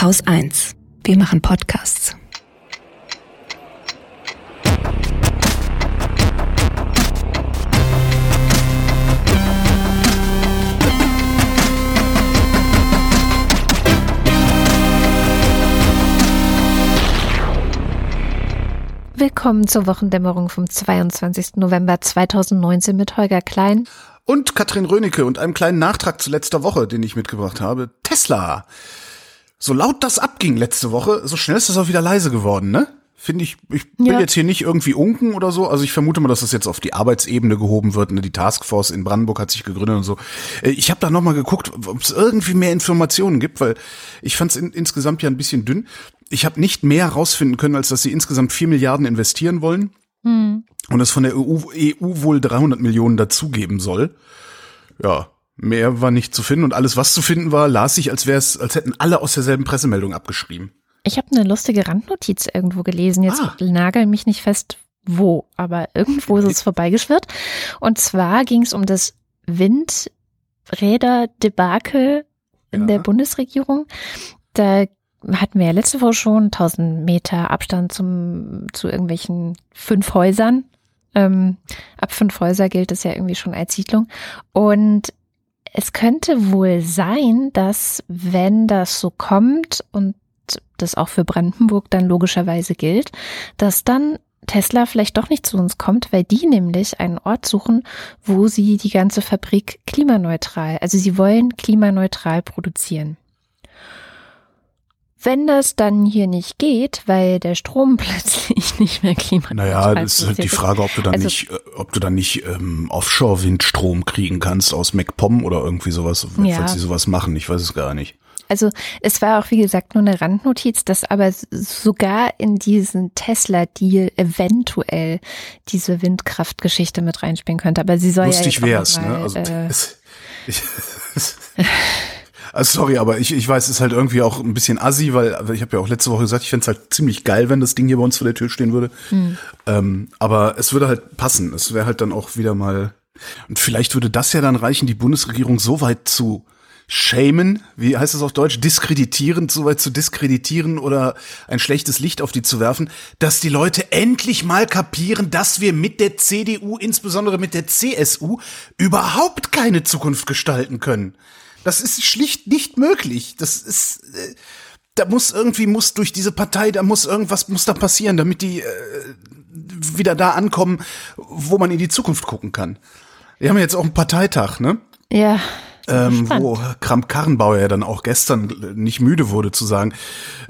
Haus 1. Wir machen Podcasts. Willkommen zur Wochendämmerung vom 22. November 2019 mit Holger Klein. Und Katrin Rönecke und einem kleinen Nachtrag zu letzter Woche, den ich mitgebracht habe. Tesla. So laut das abging letzte Woche, so schnell ist das auch wieder leise geworden, ne? Finde ich, ich will Ja. jetzt hier nicht irgendwie unken oder so. Also ich vermute mal, dass das jetzt auf die Arbeitsebene gehoben wird. Ne? Die Taskforce in Brandenburg hat sich gegründet und so. Äh, Ich habe da nochmal geguckt, ob es irgendwie mehr Informationen gibt, weil ich fand es in, insgesamt ja ein bisschen dünn. Ich habe nicht mehr rausfinden können, als dass sie insgesamt vier Milliarden investieren wollen Hm. und es von der EU, EU wohl 300 Millionen dazugeben soll. Ja, mehr war nicht zu finden und alles, was zu finden war, las ich, als wäre es, als hätten alle aus derselben Pressemeldung abgeschrieben. Ich habe eine lustige Randnotiz irgendwo gelesen. Jetzt Ah. nagel mich nicht fest, wo, aber irgendwo ist es vorbeigeschwirrt. Und zwar ging es um das Windräder-Debakel in Ja. der Bundesregierung. Da hatten wir ja letzte Woche schon 1000 Meter Abstand zum, zu irgendwelchen fünf Häusern. Ähm, ab fünf Häuser gilt es ja irgendwie schon als Siedlung. Und es könnte wohl sein, dass wenn das so kommt und das auch für Brandenburg dann logischerweise gilt, dass dann Tesla vielleicht doch nicht zu uns kommt, weil die nämlich einen Ort suchen, wo sie die ganze Fabrik klimaneutral, also sie wollen klimaneutral produzieren. Wenn das dann hier nicht geht, weil der Strom plötzlich nicht mehr klimaneutral Naja, das ist halt die Frage, ob du dann Also- nicht, äh, ob du dann nicht ähm, Offshore-Windstrom kriegen kannst aus MacPom oder irgendwie sowas, Ja. falls sie sowas machen. Ich weiß es gar nicht. Also es war auch, wie gesagt, nur eine Randnotiz, dass aber sogar in diesen Tesla-Deal eventuell diese Windkraftgeschichte mit reinspielen könnte. Aber sie soll Lustig ja wär's, jetzt auch ne? mal, Also, äh, ich, also sorry, aber ich, ich weiß, es ist halt irgendwie auch ein bisschen assi, weil ich habe ja auch letzte Woche gesagt, ich fänd's halt ziemlich geil, wenn das Ding hier bei uns vor der Tür stehen würde. Hm. Ähm, aber es würde halt passen. Es wäre halt dann auch wieder mal. Und vielleicht würde das ja dann reichen, die Bundesregierung so weit zu shamen, wie heißt es auf Deutsch, diskreditieren, so weit zu diskreditieren oder ein schlechtes Licht auf die zu werfen, dass die Leute endlich mal kapieren, dass wir mit der CDU, insbesondere mit der CSU, überhaupt keine Zukunft gestalten können. Das ist schlicht nicht möglich. Das ist, äh, da muss irgendwie, muss durch diese Partei, da muss irgendwas, muss da passieren, damit die äh, wieder da ankommen, wo man in die Zukunft gucken kann. Wir haben jetzt auch einen Parteitag, ne? ja. ähm, wo Kramp-Karrenbauer ja dann auch gestern nicht müde wurde zu sagen,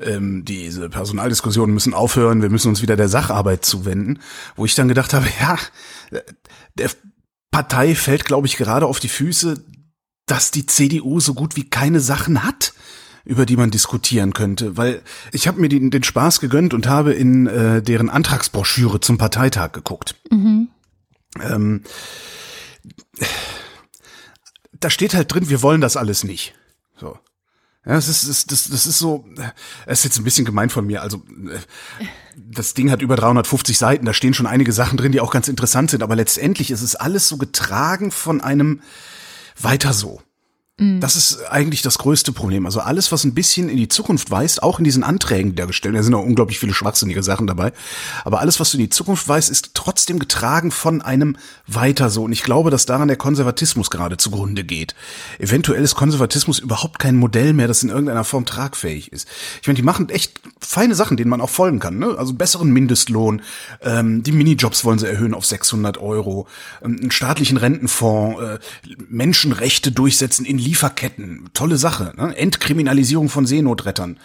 ähm, diese Personaldiskussionen müssen aufhören, wir müssen uns wieder der Sacharbeit zuwenden, wo ich dann gedacht habe, ja, der Partei fällt, glaube ich, gerade auf die Füße, dass die CDU so gut wie keine Sachen hat über die man diskutieren könnte, weil ich habe mir den, den Spaß gegönnt und habe in äh, deren Antragsbroschüre zum Parteitag geguckt. Ähm, da steht halt drin, wir wollen das alles nicht. So. Ja, das ist, das, das, das ist so, es ist jetzt ein bisschen gemein von mir. Also, äh, das Ding hat über 350 Seiten, da stehen schon einige Sachen drin, die auch ganz interessant sind, aber letztendlich ist es alles so getragen von einem weiter so. Das ist eigentlich das größte Problem. Also alles, was ein bisschen in die Zukunft weist, auch in diesen Anträgen, die da gestellt werden, da sind auch unglaublich viele schwachsinnige Sachen dabei. Aber alles, was du in die Zukunft weist, ist trotzdem getragen von einem weiter so. Und ich glaube, dass daran der Konservatismus gerade zugrunde geht. Eventuell ist Konservatismus überhaupt kein Modell mehr, das in irgendeiner Form tragfähig ist. Ich meine, die machen echt feine Sachen, denen man auch folgen kann. Ne? Also besseren Mindestlohn, ähm, die Minijobs wollen sie erhöhen auf 600 Euro, ähm, einen staatlichen Rentenfonds, äh, Menschenrechte durchsetzen in Lieferketten. Tolle Sache. Ne? Entkriminalisierung von Seenotrettern.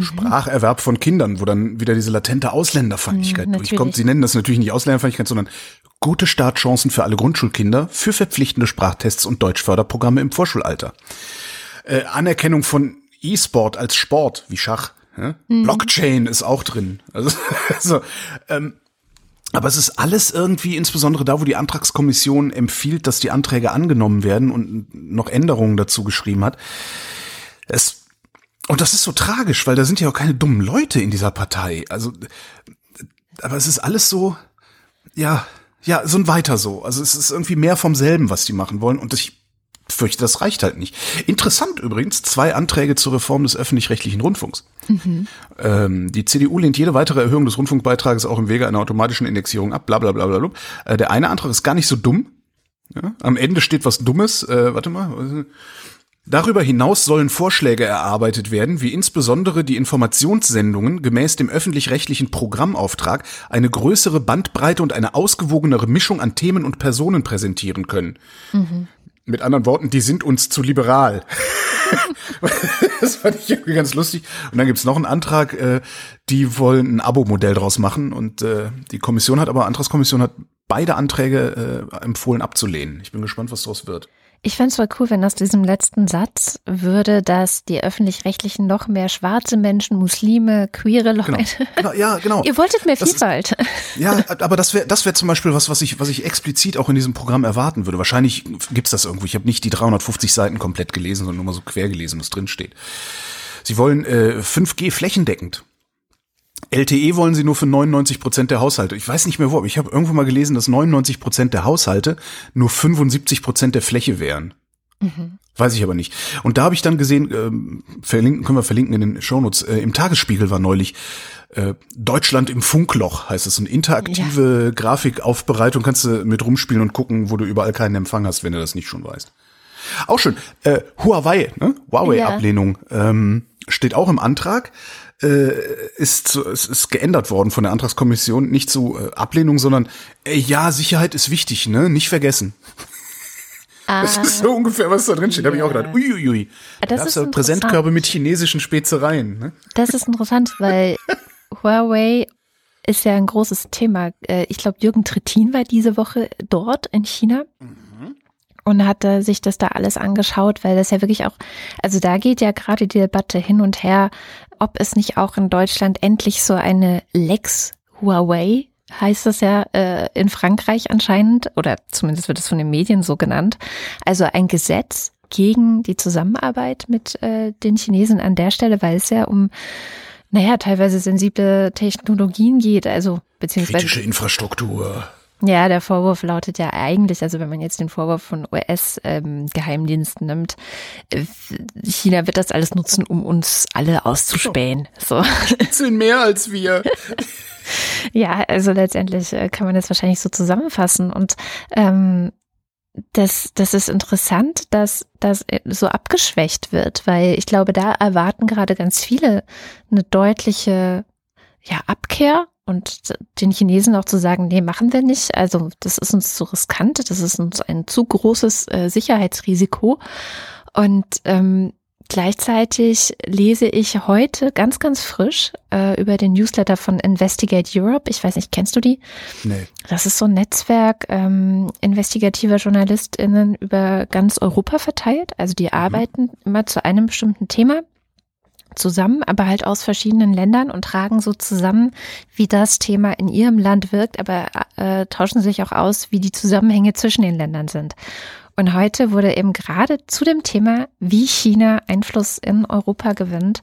Spracherwerb von Kindern, wo dann wieder diese latente Ausländerfeindlichkeit Mhm, durchkommt. Sie nennen das natürlich nicht Ausländerfeindlichkeit, sondern gute Startchancen für alle Grundschulkinder für verpflichtende Sprachtests und Deutschförderprogramme im Vorschulalter. Äh, Anerkennung von E-Sport als Sport, wie Schach. Ja? Blockchain ist auch drin. Also, also ähm, aber es ist alles irgendwie, insbesondere da, wo die Antragskommission empfiehlt, dass die Anträge angenommen werden und noch Änderungen dazu geschrieben hat. Es, und das ist so tragisch, weil da sind ja auch keine dummen Leute in dieser Partei. Also, aber es ist alles so, ja, ja, so ein weiter so. Also es ist irgendwie mehr vom selben, was die machen wollen. Und ich fürchte, das reicht halt nicht. Interessant übrigens, zwei Anträge zur Reform des öffentlich-rechtlichen Rundfunks. Mhm. Ähm, die CDU lehnt jede weitere Erhöhung des Rundfunkbeitrages auch im Wege einer automatischen Indexierung ab, bla bla bla bla. Äh, der eine Antrag ist gar nicht so dumm. Ja? Am Ende steht was Dummes. Äh, warte mal. Darüber hinaus sollen Vorschläge erarbeitet werden, wie insbesondere die Informationssendungen gemäß dem öffentlich-rechtlichen Programmauftrag eine größere Bandbreite und eine ausgewogenere Mischung an Themen und Personen präsentieren können. Mhm. Mit anderen Worten, die sind uns zu liberal. das fand ich irgendwie ganz lustig. Und dann gibt's noch einen Antrag, äh, die wollen ein Abo-Modell draus machen. Und äh, die Kommission hat aber, Antragskommission hat beide Anträge äh, empfohlen abzulehnen. Ich bin gespannt, was daraus wird. Ich fände es voll cool, wenn aus diesem letzten Satz würde, dass die Öffentlich-Rechtlichen noch mehr schwarze Menschen, Muslime, queere genau. Leute. Genau. genau ja, genau. Ihr wolltet mehr das Vielfalt. Ist, ja, aber das wäre das wäre zum Beispiel was, was ich, was ich explizit auch in diesem Programm erwarten würde. Wahrscheinlich gibt's das irgendwo. Ich habe nicht die 350 Seiten komplett gelesen, sondern nur mal so quer gelesen, was drin steht. Sie wollen äh, 5G flächendeckend. LTE wollen sie nur für 99 Prozent der Haushalte. Ich weiß nicht mehr wo, aber ich habe irgendwo mal gelesen, dass 99 Prozent der Haushalte nur 75 Prozent der Fläche wären. Mhm. Weiß ich aber nicht. Und da habe ich dann gesehen, äh, verlinken, können wir verlinken in den Shownotes, äh, im Tagesspiegel war neulich äh, Deutschland im Funkloch, heißt es, eine interaktive ja. Grafikaufbereitung, kannst du mit rumspielen und gucken, wo du überall keinen Empfang hast, wenn du das nicht schon weißt. Auch schön. Äh, Huawei, ne? Huawei-Ablehnung ja. ähm, steht auch im Antrag äh, ist, es ist geändert worden von der Antragskommission, nicht zu äh, Ablehnung, sondern äh, ja, Sicherheit ist wichtig, ne? Nicht vergessen. Ah, das ist so ungefähr, was da drin steht. Yeah. Habe ich auch gedacht, uiuiui. Das da ist ja Präsentkörbe mit chinesischen Spezereien. Ne? Das ist interessant, weil Huawei ist ja ein großes Thema. Äh, ich glaube, Jürgen Trittin war diese Woche dort in China. Mhm. Und hatte sich das da alles angeschaut, weil das ja wirklich auch, also da geht ja gerade die Debatte hin und her, ob es nicht auch in Deutschland endlich so eine Lex Huawei heißt das ja äh, in Frankreich anscheinend, oder zumindest wird es von den Medien so genannt. Also ein Gesetz gegen die Zusammenarbeit mit äh, den Chinesen an der Stelle, weil es ja um naja, teilweise sensible Technologien geht, also beziehungsweise kritische Infrastruktur. Ja, der Vorwurf lautet ja eigentlich, also wenn man jetzt den Vorwurf von US-Geheimdiensten ähm, nimmt, äh, China wird das alles nutzen, um uns alle auszuspähen. So. Sind mehr als wir. ja, also letztendlich äh, kann man das wahrscheinlich so zusammenfassen und ähm, das, das ist interessant, dass das so abgeschwächt wird, weil ich glaube, da erwarten gerade ganz viele eine deutliche ja, Abkehr und den Chinesen auch zu sagen, nee, machen wir nicht. Also das ist uns zu riskant, das ist uns ein zu großes äh, Sicherheitsrisiko. Und ähm, gleichzeitig lese ich heute ganz, ganz frisch äh, über den Newsletter von Investigate Europe. Ich weiß nicht, kennst du die? Nee. Das ist so ein Netzwerk ähm, investigativer JournalistInnen über ganz Europa verteilt. Also die mhm. arbeiten immer zu einem bestimmten Thema zusammen, aber halt aus verschiedenen Ländern und tragen so zusammen, wie das Thema in ihrem Land wirkt, aber äh, tauschen sich auch aus, wie die Zusammenhänge zwischen den Ländern sind. Und heute wurde eben gerade zu dem Thema, wie China Einfluss in Europa gewinnt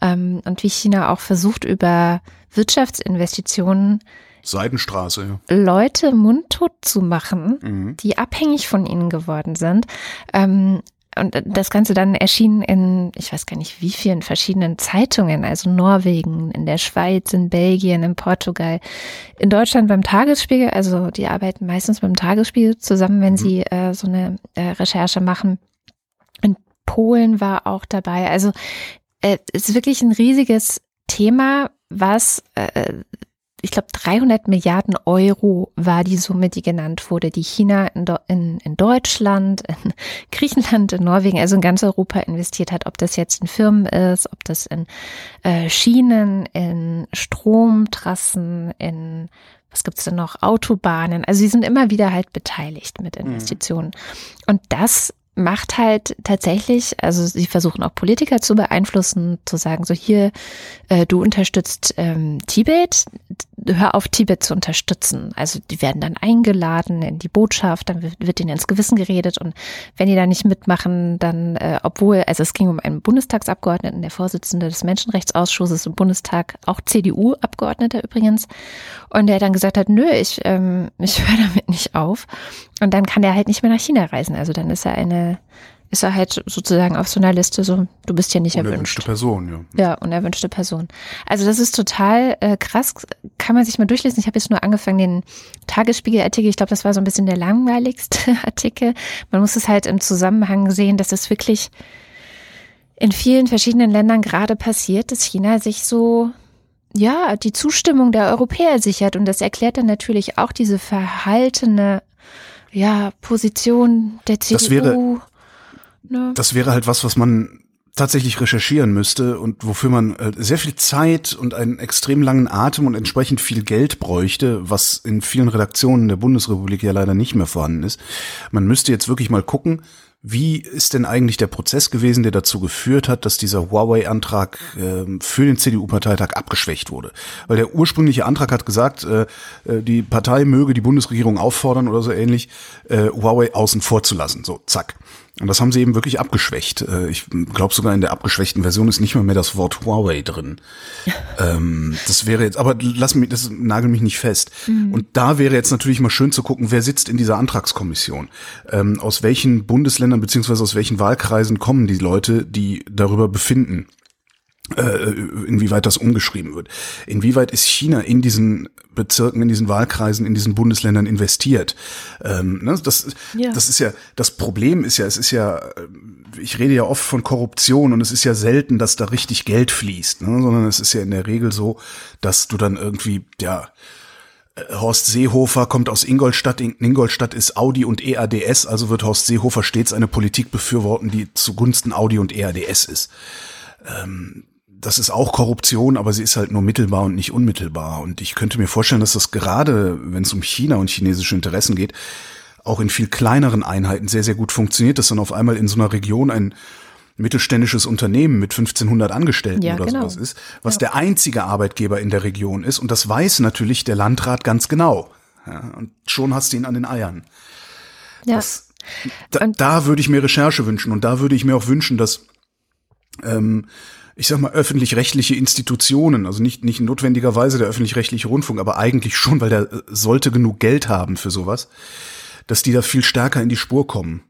ähm, und wie China auch versucht, über Wirtschaftsinvestitionen Seidenstraße, ja. Leute mundtot zu machen, mhm. die abhängig von ihnen geworden sind, ähm, und das Ganze dann erschien in, ich weiß gar nicht wie vielen verschiedenen Zeitungen, also Norwegen, in der Schweiz, in Belgien, in Portugal, in Deutschland beim Tagesspiegel, also die arbeiten meistens beim Tagesspiegel zusammen, wenn mhm. sie äh, so eine äh, Recherche machen. In Polen war auch dabei. Also äh, es ist wirklich ein riesiges Thema, was äh, ich glaube, 300 Milliarden Euro war die Summe, die genannt wurde, die China in, in, in, Deutschland, in Griechenland, in Norwegen, also in ganz Europa investiert hat. Ob das jetzt in Firmen ist, ob das in äh, Schienen, in Stromtrassen, in was gibt's denn noch, Autobahnen. Also sie sind immer wieder halt beteiligt mit mhm. Investitionen. Mhm. Und das macht halt tatsächlich, also sie versuchen auch Politiker zu beeinflussen, zu sagen, so hier, äh, du unterstützt ähm, Tibet, hör auf, Tibet zu unterstützen. Also die werden dann eingeladen in die Botschaft, dann wird, ihnen ins Gewissen geredet und wenn die da nicht mitmachen, dann, äh, obwohl, also es ging um einen Bundestagsabgeordneten, der Vorsitzende des Menschenrechtsausschusses im Bundestag, auch CDU-Abgeordneter übrigens, und der dann gesagt hat, nö, ich, ähm, ich höre damit nicht auf. Und dann kann er halt nicht mehr nach China reisen. Also dann ist er eine ist er halt sozusagen auf so einer Liste so, du bist ja nicht Unerwünschte erwünscht. Person, ja. Ja, unerwünschte Person. Also das ist total äh, krass, kann man sich mal durchlesen. Ich habe jetzt nur angefangen, den Tagesspiegel-Artikel, ich glaube, das war so ein bisschen der langweiligste Artikel. Man muss es halt im Zusammenhang sehen, dass es wirklich in vielen verschiedenen Ländern gerade passiert, dass China sich so ja, die Zustimmung der Europäer sichert. Und das erklärt dann natürlich auch diese verhaltene ja, Position der CDU. Das wäre, ne? das wäre halt was, was man tatsächlich recherchieren müsste und wofür man äh, sehr viel Zeit und einen extrem langen Atem und entsprechend viel Geld bräuchte, was in vielen Redaktionen der Bundesrepublik ja leider nicht mehr vorhanden ist. Man müsste jetzt wirklich mal gucken, wie ist denn eigentlich der Prozess gewesen, der dazu geführt hat, dass dieser Huawei-Antrag äh, für den CDU-Parteitag abgeschwächt wurde? Weil der ursprüngliche Antrag hat gesagt, äh, äh, die Partei möge die Bundesregierung auffordern oder so ähnlich, äh, Huawei außen vor zu lassen. So, zack. Und das haben sie eben wirklich abgeschwächt. Äh, Ich glaube sogar in der abgeschwächten Version ist nicht mal mehr das Wort Huawei drin. ähm, das wäre jetzt, aber lass mich, das nagel mich nicht fest. Und da wäre jetzt natürlich mal schön zu gucken, wer sitzt in dieser Antragskommission. Ähm, aus welchen Bundesländern beziehungsweise aus welchen Wahlkreisen kommen die Leute, die darüber befinden inwieweit das umgeschrieben wird. Inwieweit ist China in diesen Bezirken, in diesen Wahlkreisen, in diesen Bundesländern investiert? Ähm, ne, das, Ja. das ist ja, das Problem ist ja, es ist ja, äh, ich rede ja oft von Korruption und es ist ja selten, dass da richtig Geld fließt, ne, sondern es ist ja in der Regel so, dass du dann irgendwie, ja, äh, Horst Seehofer kommt aus Ingolstadt. In Ingolstadt ist Audi und EADS, also wird Horst Seehofer stets eine Politik befürworten, die zugunsten Audi und EADS ist. Ähm, das ist auch Korruption, aber sie ist halt nur mittelbar und nicht unmittelbar. Und ich könnte mir vorstellen, dass das gerade, wenn es um China und chinesische Interessen geht, auch in viel kleineren Einheiten sehr, sehr gut funktioniert, dass dann auf einmal in so einer Region ein mittelständisches Unternehmen mit 1500 Angestellten Ja, oder genau. sowas ist, was der einzige Arbeitgeber in der Region ist. Und das weiß natürlich der Landrat ganz genau. Ja, und schon hast du ihn an den Eiern. ja. Das, da, da würde ich mir Recherche wünschen und da würde ich mir auch wünschen, dass ähm, ich sag mal öffentlich-rechtliche Institutionen, also nicht nicht notwendigerweise der öffentlich-rechtliche Rundfunk, aber eigentlich schon, weil der äh, sollte genug Geld haben für sowas, dass die da viel stärker in die Spur kommen.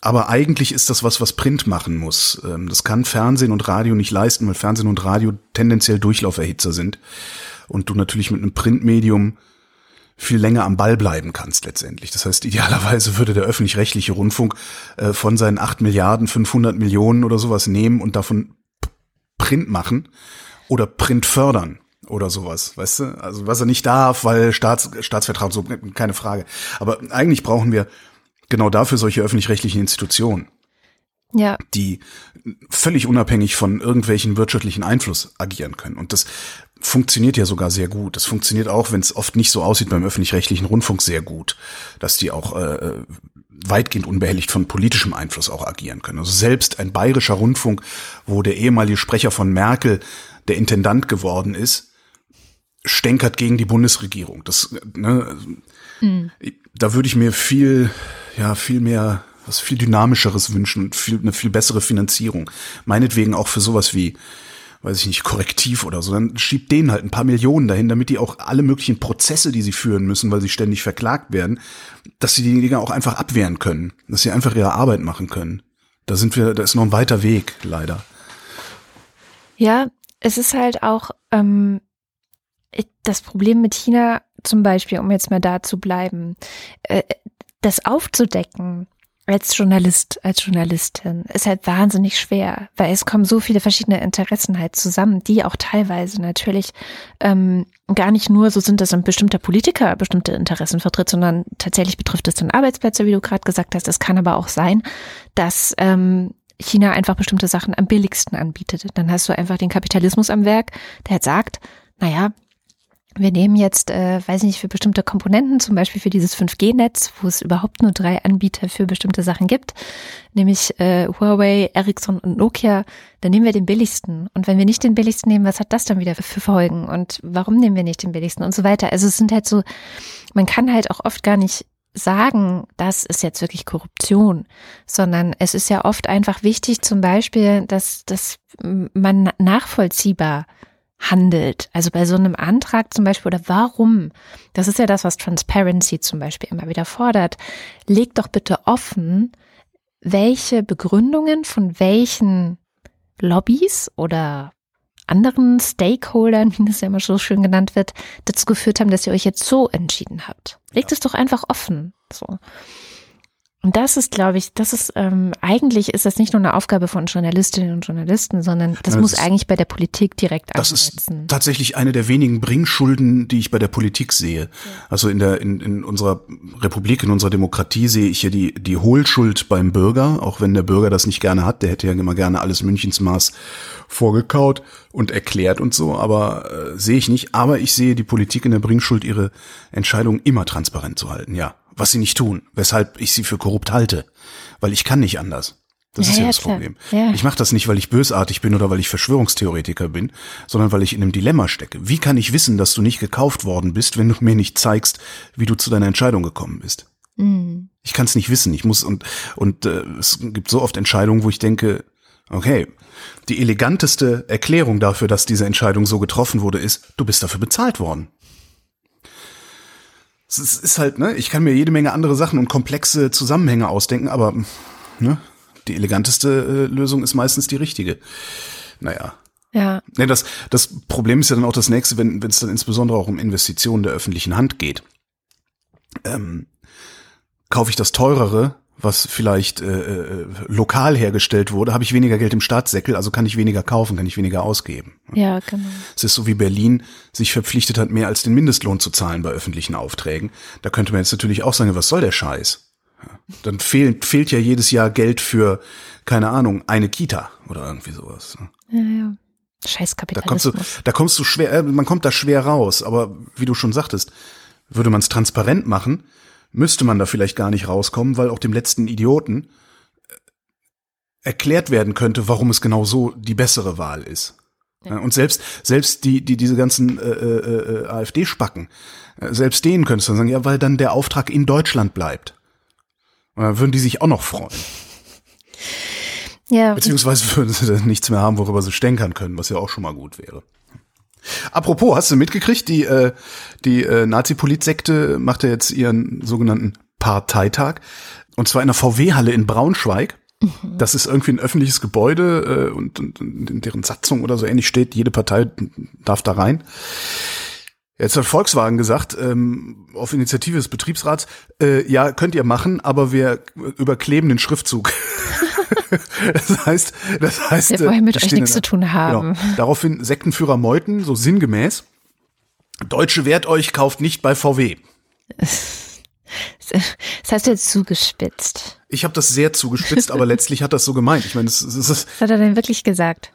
Aber eigentlich ist das was, was Print machen muss. Ähm, Das kann Fernsehen und Radio nicht leisten, weil Fernsehen und Radio tendenziell Durchlauferhitzer sind und du natürlich mit einem Printmedium viel länger am Ball bleiben kannst letztendlich. Das heißt, idealerweise würde der öffentlich-rechtliche Rundfunk äh, von seinen 8 Milliarden 500 Millionen oder sowas nehmen und davon Print machen oder Print fördern oder sowas, weißt du? Also was er nicht darf, weil Staats, Staatsvertrag, so keine Frage. Aber eigentlich brauchen wir genau dafür solche öffentlich-rechtlichen Institutionen ja. die völlig unabhängig von irgendwelchen wirtschaftlichen Einfluss agieren können. Und das funktioniert ja sogar sehr gut. Das funktioniert auch, wenn es oft nicht so aussieht beim öffentlich-rechtlichen Rundfunk sehr gut, dass die auch äh, weitgehend unbehelligt von politischem Einfluss auch agieren können. Also selbst ein bayerischer Rundfunk, wo der ehemalige Sprecher von Merkel der Intendant geworden ist, stänkert gegen die Bundesregierung. Das, ne, da würde ich mir viel, ja, viel mehr, was viel dynamischeres wünschen und viel, eine viel bessere Finanzierung. Meinetwegen auch für sowas wie, weiß ich nicht, Korrektiv oder so. Dann schiebt denen halt ein paar Millionen dahin, damit die auch alle möglichen Prozesse, die sie führen müssen, weil sie ständig verklagt werden, dass sie die Dinger auch einfach abwehren können. Dass sie einfach ihre Arbeit machen können. Da sind wir, da ist noch ein weiter Weg, leider. Ja, es ist halt auch ähm, das Problem mit China zum Beispiel, um jetzt mal da zu bleiben, äh, das aufzudecken als Journalist, als Journalistin, ist halt wahnsinnig schwer, weil es kommen so viele verschiedene Interessen halt zusammen, die auch teilweise natürlich ähm, gar nicht nur so sind, dass ein bestimmter Politiker bestimmte Interessen vertritt, sondern tatsächlich betrifft es dann Arbeitsplätze, wie du gerade gesagt hast. Es kann aber auch sein, dass ähm, China einfach bestimmte Sachen am billigsten anbietet. Dann hast du einfach den Kapitalismus am Werk, der halt sagt, naja, wir nehmen jetzt, äh, weiß ich nicht, für bestimmte Komponenten, zum Beispiel für dieses 5G-Netz, wo es überhaupt nur drei Anbieter für bestimmte Sachen gibt, nämlich äh, Huawei, Ericsson und Nokia, dann nehmen wir den billigsten. Und wenn wir nicht den billigsten nehmen, was hat das dann wieder für, Folgen? Und warum nehmen wir nicht den billigsten und so weiter? Also es sind halt so, man kann halt auch oft gar nicht sagen, das ist jetzt wirklich Korruption, sondern es ist ja oft einfach wichtig, zum Beispiel, dass, dass man nachvollziehbar handelt. Also bei so einem Antrag zum Beispiel oder warum, das ist ja das, was Transparency zum Beispiel immer wieder fordert, legt doch bitte offen, welche Begründungen von welchen Lobbys oder anderen Stakeholdern, wie das ja immer so schön genannt wird, dazu geführt haben, dass ihr euch jetzt so entschieden habt. Legt es doch einfach offen. So. Und das ist, glaube ich, das ist ähm, eigentlich ist das nicht nur eine Aufgabe von Journalistinnen und Journalisten, sondern das Ja, muss das ist- eigentlich bei der Politik direkt Das ist ansetzen. tatsächlich eine der wenigen Bringschulden, die ich bei der Politik sehe. Also in der in, in unserer Republik, in unserer Demokratie sehe ich hier die die Hohlschuld beim Bürger, auch wenn der Bürger das nicht gerne hat. Der hätte ja immer gerne alles Münchens Maß vorgekaut und erklärt und so, aber äh, sehe ich nicht. Aber ich sehe die Politik in der Bringschuld, ihre Entscheidungen immer transparent zu halten. Ja, was sie nicht tun, weshalb ich sie für korrupt halte, weil ich kann nicht anders. Das Ja, ist ja, ja, das klar. Problem. Ja. Ich mache das nicht, weil ich bösartig bin oder weil ich Verschwörungstheoretiker bin, sondern weil ich in einem Dilemma stecke. Wie kann ich wissen, dass du nicht gekauft worden bist, wenn du mir nicht zeigst, wie du zu deiner Entscheidung gekommen bist? Mhm. Ich kann es nicht wissen. Ich muss und und äh, es gibt so oft Entscheidungen, wo ich denke, okay, die eleganteste Erklärung dafür, dass diese Entscheidung so getroffen wurde, ist, du bist dafür bezahlt worden. Es ist, halt, ne, ich kann mir jede Menge andere Sachen und komplexe Zusammenhänge ausdenken, aber ne, die eleganteste äh, Lösung ist meistens die richtige. Naja. Ja, Ne, das, das Problem ist ja dann auch das nächste, wenn wenn es dann insbesondere auch um Investitionen der öffentlichen Hand geht. Ähm, kaufe ich das teurere, was vielleicht äh, äh, lokal hergestellt wurde, habe ich weniger Geld im Staatssäckel, also kann ich weniger kaufen, kann ich weniger ausgeben. ja, genau. Es ist so wie Berlin sich verpflichtet hat, mehr als den Mindestlohn zu zahlen bei öffentlichen Aufträgen. Da könnte man jetzt natürlich auch sagen, was soll der Scheiß? Dann fehlt, fehlt ja jedes Jahr Geld für, keine Ahnung, eine Kita oder irgendwie sowas. ne? Ja, ja. Scheiß Da kommst du, Kapitalismus. da kommst du schwer, äh, man kommt da schwer raus. Aber wie du schon sagtest, würde man es transparent machen, müsste man da vielleicht gar nicht rauskommen, weil auch dem letzten Idioten äh, erklärt werden könnte, warum es genau so die bessere Wahl ist. Ja. Und selbst selbst die die diese ganzen äh, äh, äh, AfD-Spacken, äh, selbst denen könntest du dann sagen, ja, weil dann der Auftrag in Deutschland bleibt. Und dann würden die sich auch noch freuen. Ja, Beziehungsweise würden sie dann nichts mehr haben, worüber sie stänkern können, was ja auch schon mal gut wäre. Apropos, hast du mitgekriegt, die, äh, die äh, Nazi-Polit-Sekte macht ja jetzt ihren sogenannten Parteitag. Und zwar in der VW-Halle in Braunschweig. Das ist irgendwie ein öffentliches Gebäude äh, und, und, und in deren Satzung oder so ähnlich steht, jede Partei darf da rein. Jetzt hat Volkswagen gesagt, ähm, auf Initiative des Betriebsrats, äh, ja, könnt ihr machen, aber wir überkleben den Schriftzug. das heißt, das heißt, Wir wollen mit euch nichts zu tun haben. Genau. Daraufhin Sektenführer Meuthen, so sinngemäß, Deutsche wehrt euch, kauft nicht bei VW. das hast du jetzt zugespitzt. Ich habe das sehr zugespitzt, aber letztlich hat das so gemeint. Ich meine, es, es ist, Was hat er denn wirklich gesagt?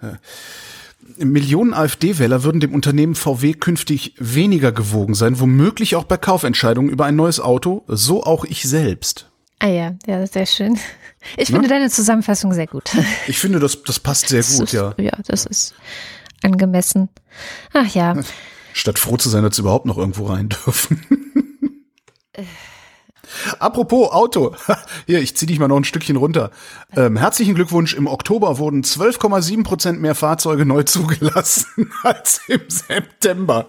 Millionen AfD-Wähler würden dem Unternehmen VW künftig weniger gewogen sein, womöglich auch bei Kaufentscheidungen über ein neues Auto, so auch ich selbst. Ah ja, ja, sehr schön. Ich finde deine Zusammenfassung sehr gut. Ich finde, das, das passt sehr Das gut, ist, ja. Ja, das ist angemessen. Ach ja, Statt froh zu sein, dass sie überhaupt noch irgendwo rein dürfen. Apropos Auto. Hier, ich zieh dich mal noch ein Stückchen runter. Ähm, herzlichen Glückwunsch. Im Oktober wurden 12,7 Prozent mehr Fahrzeuge neu zugelassen als im September.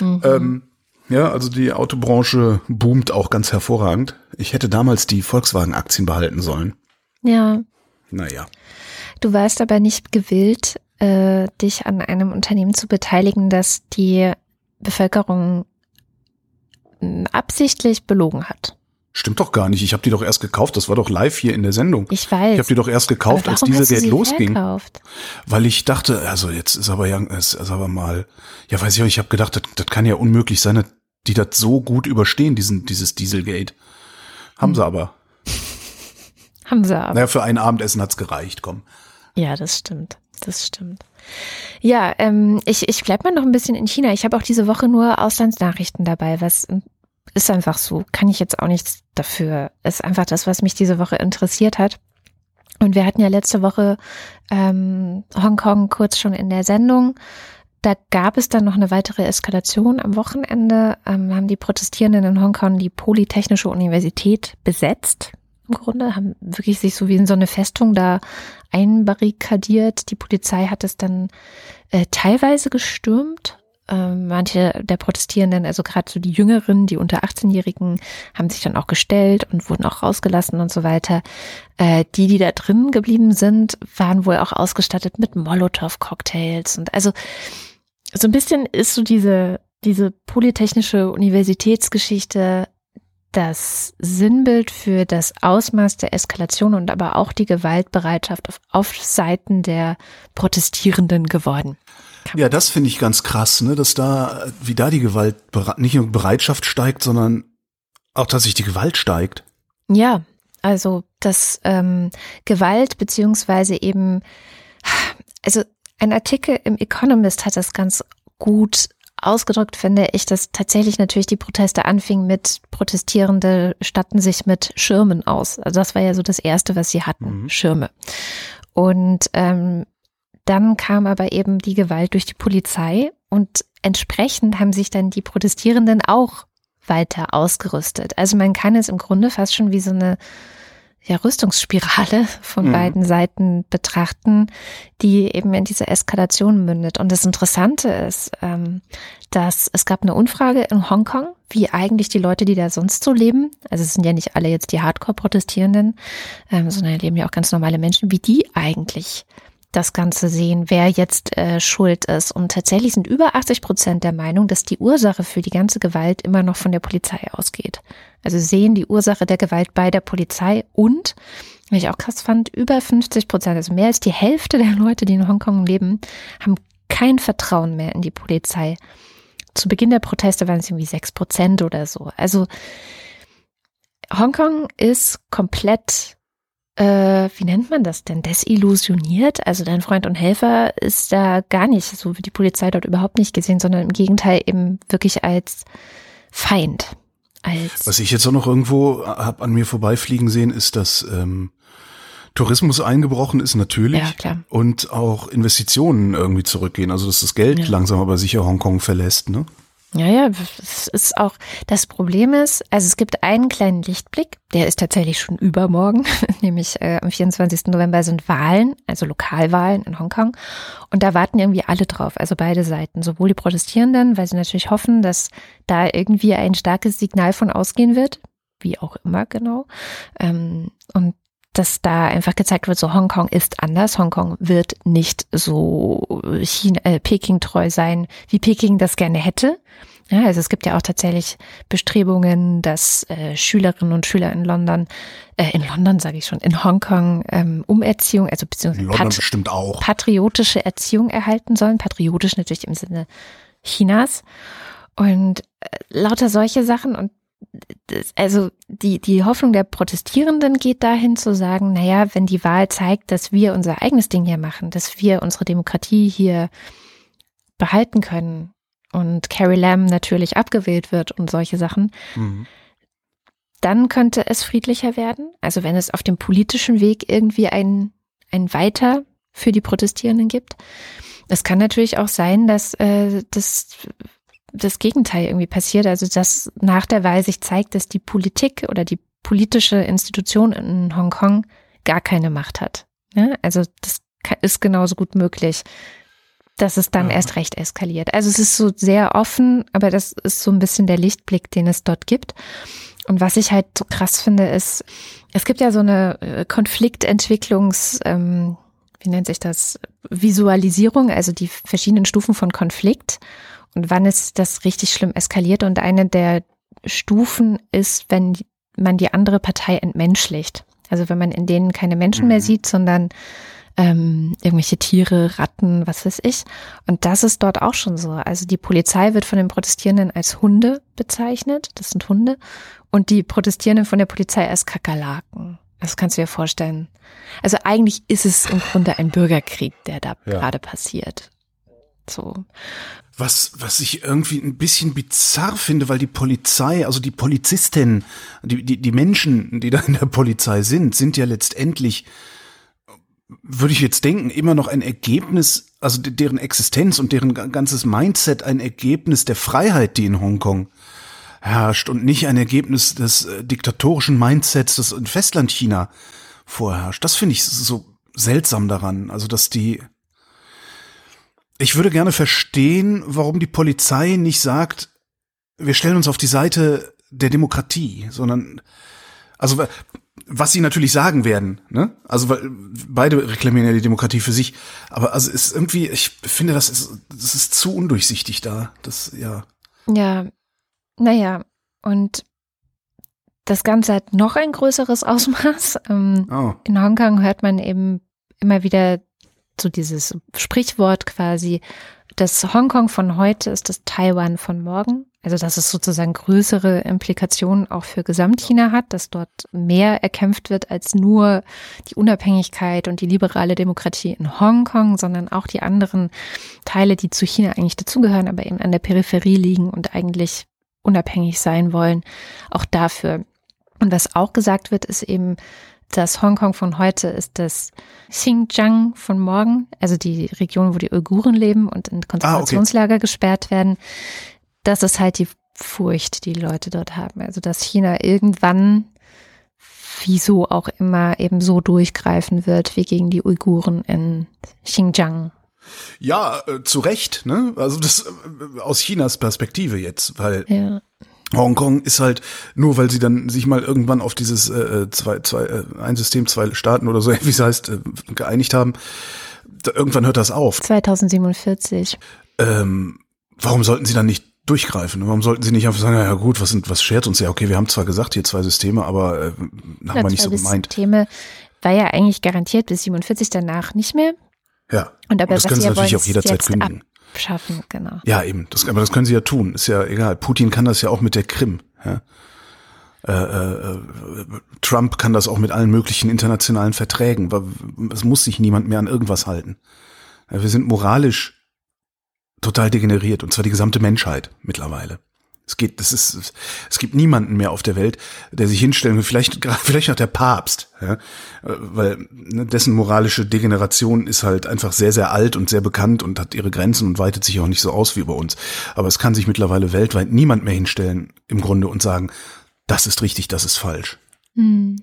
Ähm, ja, also die Autobranche boomt auch ganz hervorragend. Ich hätte damals die Volkswagen-Aktien behalten sollen. ja. Naja. Du warst aber nicht gewillt, äh, dich an einem Unternehmen zu beteiligen, das die Bevölkerung mh, absichtlich belogen hat. Stimmt doch gar nicht. Ich habe die doch erst gekauft. Das war doch live hier in der Sendung. Ich weiß. Ich habe die doch erst gekauft, als Dieselgate sie losging. verkauft? Weil ich dachte, also jetzt ist aber ja, ist, ist aber mal, ja weiß ich auch, ich habe gedacht, das, das kann ja unmöglich sein, dass die das so gut überstehen, diesen, dieses Dieselgate. Haben Hm. sie aber. Haben sie aber. Naja, für ein Abendessen hat's gereicht, komm. Ja, das stimmt. Das stimmt. Ja, ähm, ich, ich bleib mal noch ein bisschen in China. Ich habe auch diese Woche nur Auslandsnachrichten dabei, was ist einfach so. Kann ich jetzt auch nichts dafür. Ist einfach das, was mich diese Woche interessiert hat. Und wir hatten ja letzte Woche ähm, Hongkong kurz schon in der Sendung. Da gab es dann noch eine weitere Eskalation. Am Wochenende ähm, haben die Protestierenden in Hongkong die Polytechnische Universität besetzt. Im Grunde haben wirklich sich so wie in so eine Festung da einbarrikadiert. Die Polizei hat es dann äh, teilweise gestürmt. Äh, manche der Protestierenden, also gerade so die Jüngeren, die unter 18-Jährigen, haben sich dann auch gestellt und wurden auch rausgelassen und so weiter. Äh, die, die da drin geblieben sind, waren wohl auch ausgestattet mit Molotow-Cocktails und also so ein bisschen ist so diese diese polytechnische Universitätsgeschichte das Sinnbild für das Ausmaß der Eskalation und aber auch die Gewaltbereitschaft auf, auf Seiten der Protestierenden geworden. Ja, das finde ich ganz krass, ne, dass da, wie da die Gewalt, nicht nur Bereitschaft steigt, sondern auch, dass sich die Gewalt steigt. Ja, also dass ähm, Gewalt beziehungsweise eben, also ein Artikel im Economist hat das ganz gut ausgedrückt, finde ich, dass tatsächlich natürlich die Proteste anfingen mit Protestierende statten sich mit Schirmen aus. Also das war ja so das Erste, was sie hatten, mhm. Schirme. Und ähm, dann kam aber eben die Gewalt durch die Polizei und entsprechend haben sich dann die Protestierenden auch weiter ausgerüstet. Also man kann es im Grunde fast schon wie so eine ja, Rüstungsspirale von mhm. beiden Seiten betrachten, die eben in diese Eskalation mündet. Und das Interessante ist, ähm, dass es gab eine Umfrage in Hongkong, wie eigentlich die Leute, die da sonst so leben, also es sind ja nicht alle jetzt die Hardcore-Protestierenden, ähm, sondern leben ja auch ganz normale Menschen, wie die eigentlich das Ganze sehen, wer jetzt äh, schuld ist. Und tatsächlich sind über 80 Prozent der Meinung, dass die Ursache für die ganze Gewalt immer noch von der Polizei ausgeht. Also sehen die Ursache der Gewalt bei der Polizei und, was ich auch krass fand, über 50 Prozent, also mehr als die Hälfte der Leute, die in Hongkong leben, haben kein Vertrauen mehr in die Polizei. Zu Beginn der Proteste waren es irgendwie sechs Prozent oder so. Also Hongkong ist komplett äh, wie nennt man das denn, desillusioniert. Also dein Freund und Helfer ist da gar nicht, so wird die Polizei dort überhaupt nicht gesehen, sondern im Gegenteil eben wirklich als Feind. Als Was ich jetzt auch noch irgendwo hab an mir vorbeifliegen sehen, ist, dass ähm, Tourismus eingebrochen ist natürlich ja, klar. und auch Investitionen irgendwie zurückgehen. Also dass das Geld ja. langsam aber sicher Hongkong verlässt, ne? Ja, ja, es ist auch, das Problem ist, also es gibt einen kleinen Lichtblick, der ist tatsächlich schon übermorgen, nämlich äh, am 24. November sind Wahlen, also Lokalwahlen in Hongkong und da warten irgendwie alle drauf, also beide Seiten, sowohl die Protestierenden, weil sie natürlich hoffen, dass da irgendwie ein starkes Signal von ausgehen wird, wie auch immer genau, ähm, und dass da einfach gezeigt wird, so Hongkong ist anders. Hongkong wird nicht so China, äh, Peking treu sein, wie Peking das gerne hätte. Ja, also es gibt ja auch tatsächlich Bestrebungen, dass äh, Schülerinnen und Schüler in London, äh, in London sage ich schon, in Hongkong ähm, Umerziehung, also beziehungsweise Pat bestimmt auch. patriotische Erziehung erhalten sollen. Patriotisch natürlich im Sinne Chinas. Und äh, lauter solche Sachen und also die, die Hoffnung der Protestierenden geht dahin zu sagen, naja, wenn die Wahl zeigt, dass wir unser eigenes Ding hier machen, dass wir unsere Demokratie hier behalten können und Carrie Lam natürlich abgewählt wird und solche Sachen, mhm. dann könnte es friedlicher werden. Also wenn es auf dem politischen Weg irgendwie ein, ein Weiter für die Protestierenden gibt. Es kann natürlich auch sein, dass äh, das das Gegenteil irgendwie passiert. Also dass nach der Wahl sich zeigt, dass die Politik oder die politische Institution in Hongkong gar keine Macht hat. Ja, also das ist genauso gut möglich, dass es dann ja. erst recht eskaliert. Also es ist so sehr offen, aber das ist so ein bisschen der Lichtblick, den es dort gibt. Und was ich halt so krass finde, ist, es gibt ja so eine äh, Konfliktentwicklungs, ähm, wie nennt sich das, Visualisierung, also die verschiedenen Stufen von Konflikt und wann ist das richtig schlimm eskaliert. Und eine der Stufen ist, wenn man die andere Partei entmenschlicht. Also wenn man in denen keine Menschen mehr mhm. sieht, sondern ähm, irgendwelche Tiere, Ratten, was weiß ich. Und das ist dort auch schon so. Also die Polizei wird von den Protestierenden als Hunde bezeichnet. Das sind Hunde. Und die Protestierenden von der Polizei als Kakerlaken. Das kannst du dir vorstellen. Also eigentlich ist es im Grunde ein Bürgerkrieg, der da ja. gerade passiert. So. Was, was ich irgendwie ein bisschen bizarr finde, weil die Polizei, also die Polizistin, die, die, die Menschen, die da in der Polizei sind, sind ja letztendlich, würde ich jetzt denken, immer noch ein Ergebnis, also deren Existenz und deren ganzes Mindset ein Ergebnis der Freiheit, die in Hongkong herrscht und nicht ein Ergebnis des äh, diktatorischen Mindsets, das in Festlandchina vorherrscht. Das finde ich so seltsam daran. Also, dass die, Ich würde gerne verstehen, warum die Polizei nicht sagt, wir stellen uns auf die Seite der Demokratie, sondern also was sie natürlich sagen werden, ne? Also weil beide reklamieren ja die Demokratie für sich, aber also ist irgendwie, ich finde, das ist das ist zu undurchsichtig da. Das ja. Ja, naja, und das Ganze hat noch ein größeres Ausmaß. Ähm, Oh. In Hongkong hört man eben immer wieder so dieses Sprichwort quasi, das Hongkong von heute ist das Taiwan von morgen. Also dass es sozusagen größere Implikationen auch für Gesamtchina hat, dass dort mehr erkämpft wird als nur die Unabhängigkeit und die liberale Demokratie in Hongkong, sondern auch die anderen Teile, die zu China eigentlich dazugehören, aber eben an der Peripherie liegen und eigentlich unabhängig sein wollen, auch dafür. Und was auch gesagt wird, ist eben, dass Hongkong von heute ist das Xinjiang von morgen, also die Region, wo die Uiguren leben und in Konzentrationslager gesperrt werden. Das ist halt die Furcht, die die Leute dort haben. Also dass China irgendwann, wieso auch immer, eben so durchgreifen wird wie gegen die Uiguren in Xinjiang. Ja, äh, zu Recht, ne? Also das äh, aus Chinas Perspektive jetzt, weil Ja. Hongkong ist halt nur, weil sie dann sich mal irgendwann auf dieses äh, zwei, zwei, äh, ein System, zwei Staaten oder so, wie es heißt, äh, geeinigt haben. Da, irgendwann hört das auf. 2047. Ähm, warum sollten sie dann nicht durchgreifen? Warum sollten sie nicht einfach sagen, ja gut, was sind, was schert uns ja? Okay, wir haben zwar gesagt hier zwei Systeme, aber äh, haben wir nicht so zwei gemeint. Systeme war ja eigentlich garantiert bis 47 danach nicht mehr. Ja. Und aber das was können sie natürlich wollen, auch jederzeit ist jetzt Abschaffen, genau. Ja, eben. Das, aber das können sie ja tun. Ist ja egal. Putin kann das ja auch mit der Krim. Ja. Äh, äh, äh, Trump kann das auch mit allen möglichen internationalen Verträgen. Es muss sich niemand mehr an irgendwas halten. Wir sind moralisch total degeneriert und zwar die gesamte Menschheit mittlerweile. Es geht, das ist, es gibt niemanden mehr auf der Welt, der sich hinstellen will. Vielleicht, vielleicht auch der Papst, ja, weil ne, dessen moralische Degeneration ist halt einfach sehr, sehr alt und sehr bekannt und hat ihre Grenzen und weitet sich auch nicht so aus wie bei uns. Aber es kann sich mittlerweile weltweit niemand mehr hinstellen im Grunde und sagen, das ist richtig, das ist falsch. Hm.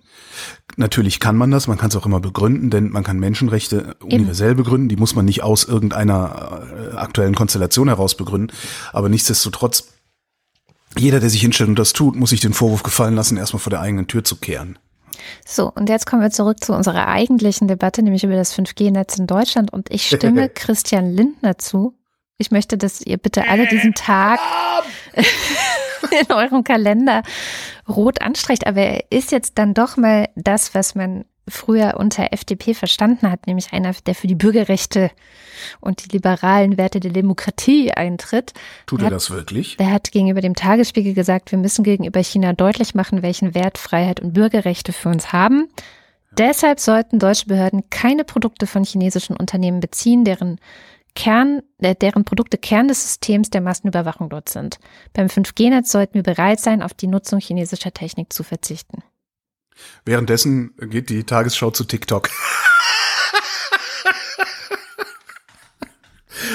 Natürlich kann man das, man kann es auch immer begründen, denn man kann Menschenrechte universell begründen, die muss man nicht aus irgendeiner äh, aktuellen Konstellation heraus begründen, aber nichtsdestotrotz, jeder, der sich hinstellt und das tut, muss sich den Vorwurf gefallen lassen, erstmal vor der eigenen Tür zu kehren. So, und jetzt kommen wir zurück zu unserer eigentlichen Debatte, nämlich über das 5G-Netz in Deutschland. Und ich stimme Christian Lindner zu. Ich möchte, dass ihr bitte alle diesen Tag in eurem Kalender rot anstreicht. Aber er ist jetzt dann doch mal das, was man früher unter FDP verstanden hat, nämlich einer, der für die Bürgerrechte und die liberalen Werte der Demokratie eintritt. Tut Er er hat- das wirklich? Der hat gegenüber dem Tagesspiegel gesagt, wir müssen gegenüber China deutlich machen, welchen Wert Freiheit und Bürgerrechte für uns haben. Deshalb sollten deutsche Behörden keine Produkte von chinesischen Unternehmen beziehen, deren Kern, äh, deren Produkte Kern des Systems der Massenüberwachung dort sind. Beim 5G-Netz sollten wir bereit sein, auf die Nutzung chinesischer Technik zu verzichten. Währenddessen geht die Tagesschau zu TikTok.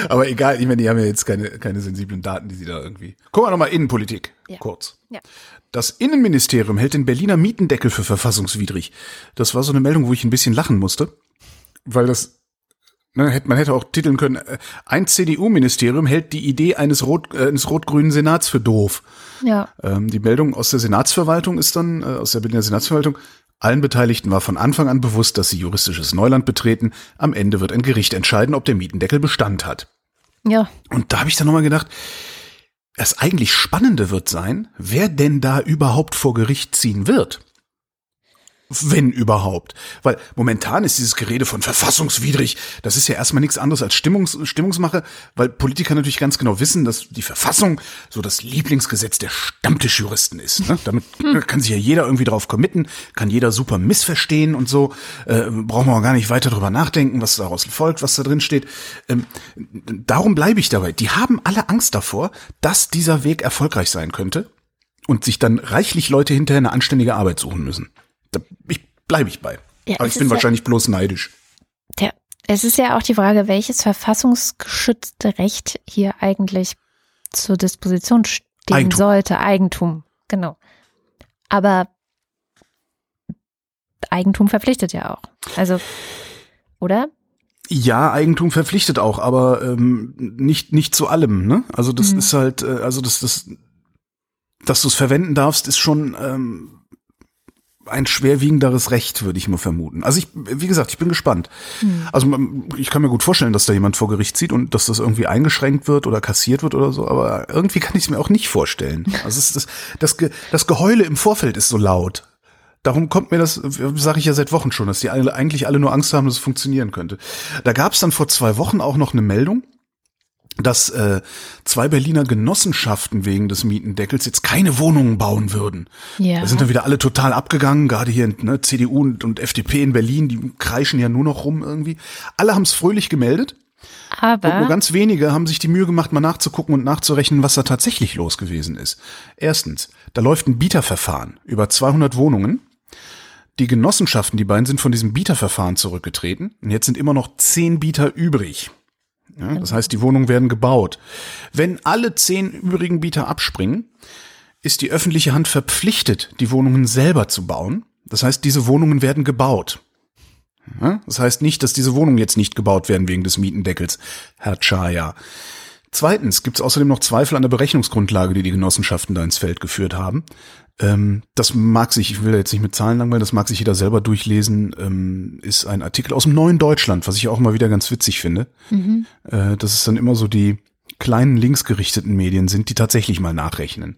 Aber egal, ich meine, die haben ja jetzt keine, keine sensiblen Daten, die sie da irgendwie. Gucken wir nochmal Innenpolitik, Ja. kurz. Ja. Das Innenministerium hält den Berliner Mietendeckel für verfassungswidrig. Das war so eine Meldung, wo ich ein bisschen lachen musste, weil das, man hätte auch titeln können, äh, ein CDU-Ministerium hält die Idee eines, rot, äh, eines rot-grünen Senats für doof. Ja. Ähm, die Meldung aus der Senatsverwaltung ist dann, äh, aus der Berliner Senatsverwaltung, allen Beteiligten war von Anfang an bewusst, dass sie juristisches Neuland betreten. Am Ende wird ein Gericht entscheiden, ob der Mietendeckel Bestand hat. Ja. Und da habe ich dann nochmal gedacht, das eigentlich Spannende wird sein, wer denn da überhaupt vor Gericht ziehen wird. Wenn überhaupt. Weil momentan ist dieses Gerede von verfassungswidrig, das ist ja erstmal nichts anderes als Stimmungs Stimmungsmache, weil Politiker natürlich ganz genau wissen, dass die Verfassung so das Lieblingsgesetz der Stammtischjuristen ist. Ne? Damit kann sich ja jeder irgendwie drauf committen, kann jeder super missverstehen und so. Äh, brauchen wir auch gar nicht weiter drüber nachdenken, was daraus folgt, was da drin steht. Ähm, darum bleibe ich dabei. Die haben alle Angst davor, dass dieser Weg erfolgreich sein könnte und sich dann reichlich Leute hinterher eine anständige Arbeit suchen müssen. Da ich, bleibe ich bei. Ja, Aber ich bin ist ja- wahrscheinlich bloß neidisch. Der, es ist ja auch die Frage, welches verfassungsgeschützte Recht hier eigentlich zur Disposition stehen Eigentum. sollte. Eigentum, genau. Aber Eigentum verpflichtet ja auch. Also, oder? Ja, Eigentum verpflichtet auch, aber ähm, nicht nicht zu allem. Ne? Also das Mhm. ist halt, äh, also das das, dass du es verwenden darfst, ist schon ähm, ein schwerwiegenderes Recht, würde ich mal vermuten. Also ich, wie gesagt, ich bin gespannt. Also man- ich kann mir gut vorstellen, dass da jemand vor Gericht zieht und dass das irgendwie eingeschränkt wird oder kassiert wird oder so, aber irgendwie kann ich es mir auch nicht vorstellen. Also es ist das, das, Ge- das Geheule im Vorfeld ist so laut. Darum kommt mir das, sage ich ja seit Wochen schon, dass die alle, eigentlich alle nur Angst haben, dass es funktionieren könnte. Da gab es dann vor zwei Wochen auch noch eine Meldung, dass äh, zwei Berliner Genossenschaften wegen des Mietendeckels jetzt keine Wohnungen bauen würden. Ja. Da sind dann wieder alle total abgegangen, gerade hier ne, CDU und, und FDP in Berlin, die kreischen ja nur noch rum irgendwie. Alle haben es fröhlich gemeldet und nur Aber ganz wenige haben sich die Mühe gemacht, mal nachzugucken und nachzurechnen, was da tatsächlich los gewesen ist. Erstens, da läuft ein Bieterverfahren über 200 Wohnungen. Die Genossenschaften, die beiden sind von diesem Bieterverfahren zurückgetreten und jetzt sind immer noch zehn Bieter übrig. Ja, das heißt, die Wohnungen werden gebaut. Wenn alle zehn übrigen Bieter abspringen, ist die öffentliche Hand verpflichtet, die Wohnungen selber zu bauen. Das heißt, diese Wohnungen werden gebaut. Ja, das heißt nicht, dass diese Wohnungen jetzt nicht gebaut werden wegen des Mietendeckels, Herr Chaya. Zweitens gibt es außerdem noch Zweifel an der Berechnungsgrundlage, die die Genossenschaften da ins Feld geführt haben. Ähm, das mag sich, ich will da jetzt nicht mit Zahlen langweilen, das mag sich jeder selber durchlesen, ähm, ist ein Artikel aus dem Neuen Deutschland, was ich auch mal wieder ganz witzig finde. Äh, dass es dann immer so die kleinen linksgerichteten Medien sind, die tatsächlich mal nachrechnen.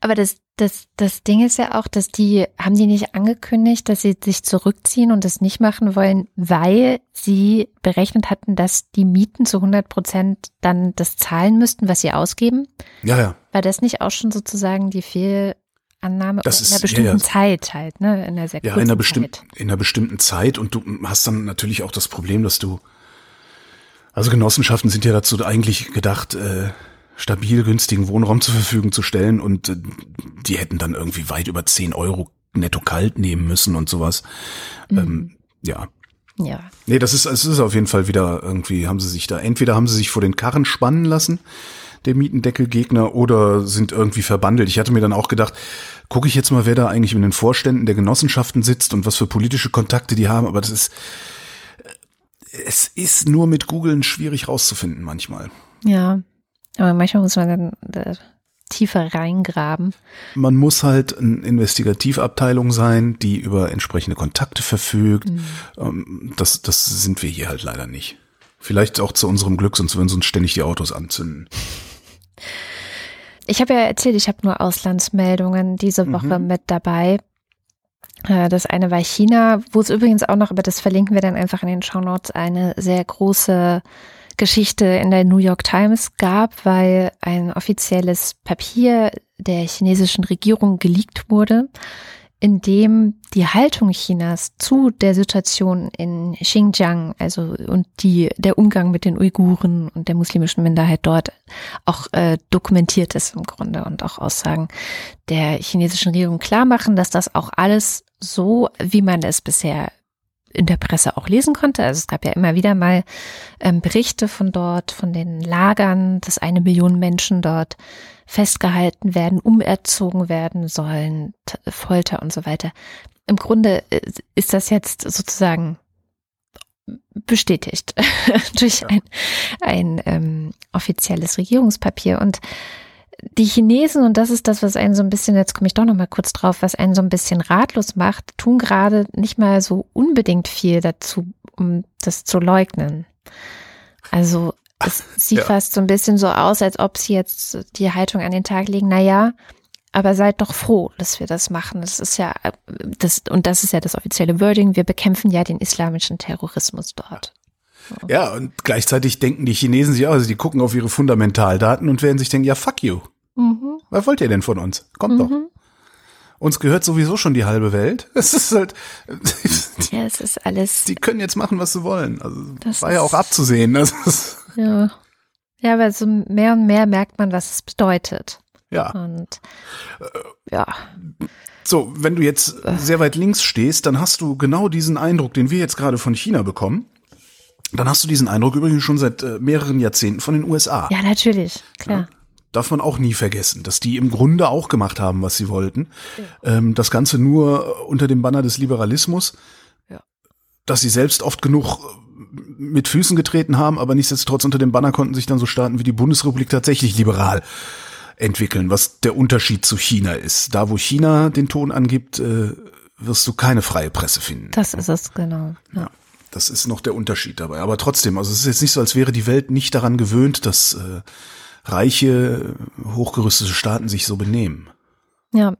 Aber das, das, das Ding ist ja auch, dass die, haben die nicht angekündigt, dass sie sich zurückziehen und das nicht machen wollen, weil sie berechnet hatten, dass die Mieten zu 100 Prozent dann das zahlen müssten, was sie ausgeben? Ja, ja. War das nicht auch schon sozusagen die Fehlannahme Das in ist- einer bestimmten ja, ja. Zeit halt, ne? In einer sehr Ja, in einer, bestimmten, Zeit. in einer bestimmten Zeit und du hast dann natürlich auch das Problem, dass du, also Genossenschaften sind ja dazu eigentlich gedacht, äh, stabil günstigen Wohnraum zur Verfügung zu stellen und äh, die hätten dann irgendwie weit über 10 Euro netto kalt nehmen müssen und sowas. Ähm, ja. Ja. Nee, das ist, es ist auf jeden Fall wieder irgendwie, haben sie sich da, entweder haben sie sich vor den Karren spannen lassen, der Mietendeckelgegner, oder sind irgendwie verbandelt. Ich hatte mir dann auch gedacht, gucke ich jetzt mal, wer da eigentlich in den Vorständen der Genossenschaften sitzt und was für politische Kontakte die haben, aber das ist, es ist nur mit Googeln schwierig rauszufinden manchmal. Ja. Aber manchmal muss man dann äh, tiefer reingraben. Man muss halt eine Investigativabteilung sein, die über entsprechende Kontakte verfügt. Ähm, Das, das sind wir hier halt leider nicht. Vielleicht auch zu unserem Glück, sonst würden sie uns ständig die Autos anzünden. Ich habe ja erzählt, ich habe nur Auslandsmeldungen diese Woche mit dabei. Äh, Das eine war China, wo es übrigens auch noch, aber das verlinken wir dann einfach in den Shownotes, eine sehr große Geschichte in der New York Times gab, weil ein offizielles Papier der chinesischen Regierung geleakt wurde, in dem die Haltung Chinas zu der Situation in Xinjiang, also und die der Umgang mit den Uiguren und der muslimischen Minderheit dort auch äh, dokumentiert ist im Grunde und auch Aussagen der chinesischen Regierung klar machen, dass das auch alles so, wie man es bisher in der Presse auch lesen konnte. Also es gab ja immer wieder mal ähm, Berichte von dort, von den Lagern, dass eine Million Menschen dort festgehalten werden, umerzogen werden sollen, Folter und so weiter. Im Grunde äh, ist das jetzt sozusagen bestätigt durch ein, ein ähm, offizielles Regierungspapier. Und die Chinesen, und das ist das, was einen so ein bisschen, jetzt komme ich doch noch mal kurz drauf, was einen so ein bisschen ratlos macht, tun gerade nicht mal so unbedingt viel dazu, um das zu leugnen. Also es sieht Ja. fast so ein bisschen so aus, als ob sie jetzt die Haltung an den Tag legen, na ja, aber seid doch froh, dass wir das machen. Das ist ja, äh, das, und das ist ja das offizielle Wording, wir bekämpfen ja den islamischen Terrorismus dort. Ja, und gleichzeitig denken die Chinesen sich auch, also die gucken auf ihre Fundamentaldaten und werden sich denken, ja, fuck you. Mhm. Was wollt ihr denn von uns? Kommt doch. Mhm. Uns gehört sowieso schon die halbe Welt. Es ist halt, Ja, es ist alles, die können jetzt machen, was sie wollen. Also, Das war ja auch abzusehen. Das ist, ja. Ja, aber so mehr und mehr merkt man, was es bedeutet. ja. Und ja, So, wenn du jetzt sehr weit links stehst, dann hast du genau diesen Eindruck, den wir jetzt gerade von China bekommen. Dann hast du diesen Eindruck übrigens schon seit äh, mehreren Jahrzehnten von den USA. ja, natürlich, klar. Darf man auch nie vergessen, dass die im Grunde auch gemacht haben, was sie wollten. Ähm, das Ganze nur unter dem Banner des Liberalismus. Ja. dass sie selbst oft genug mit Füßen getreten haben, aber nichtsdestotrotz unter dem Banner konnten sich dann so Staaten wie die Bundesrepublik tatsächlich liberal entwickeln, was der Unterschied zu China ist. Da, wo China den Ton angibt, äh, wirst du keine freie Presse finden. Das ist es, genau. Ja. Das ist noch der Unterschied dabei. Aber trotzdem, also es ist jetzt nicht so, als wäre die Welt nicht daran gewöhnt, dass äh, reiche, hochgerüstete Staaten sich so benehmen. Ja.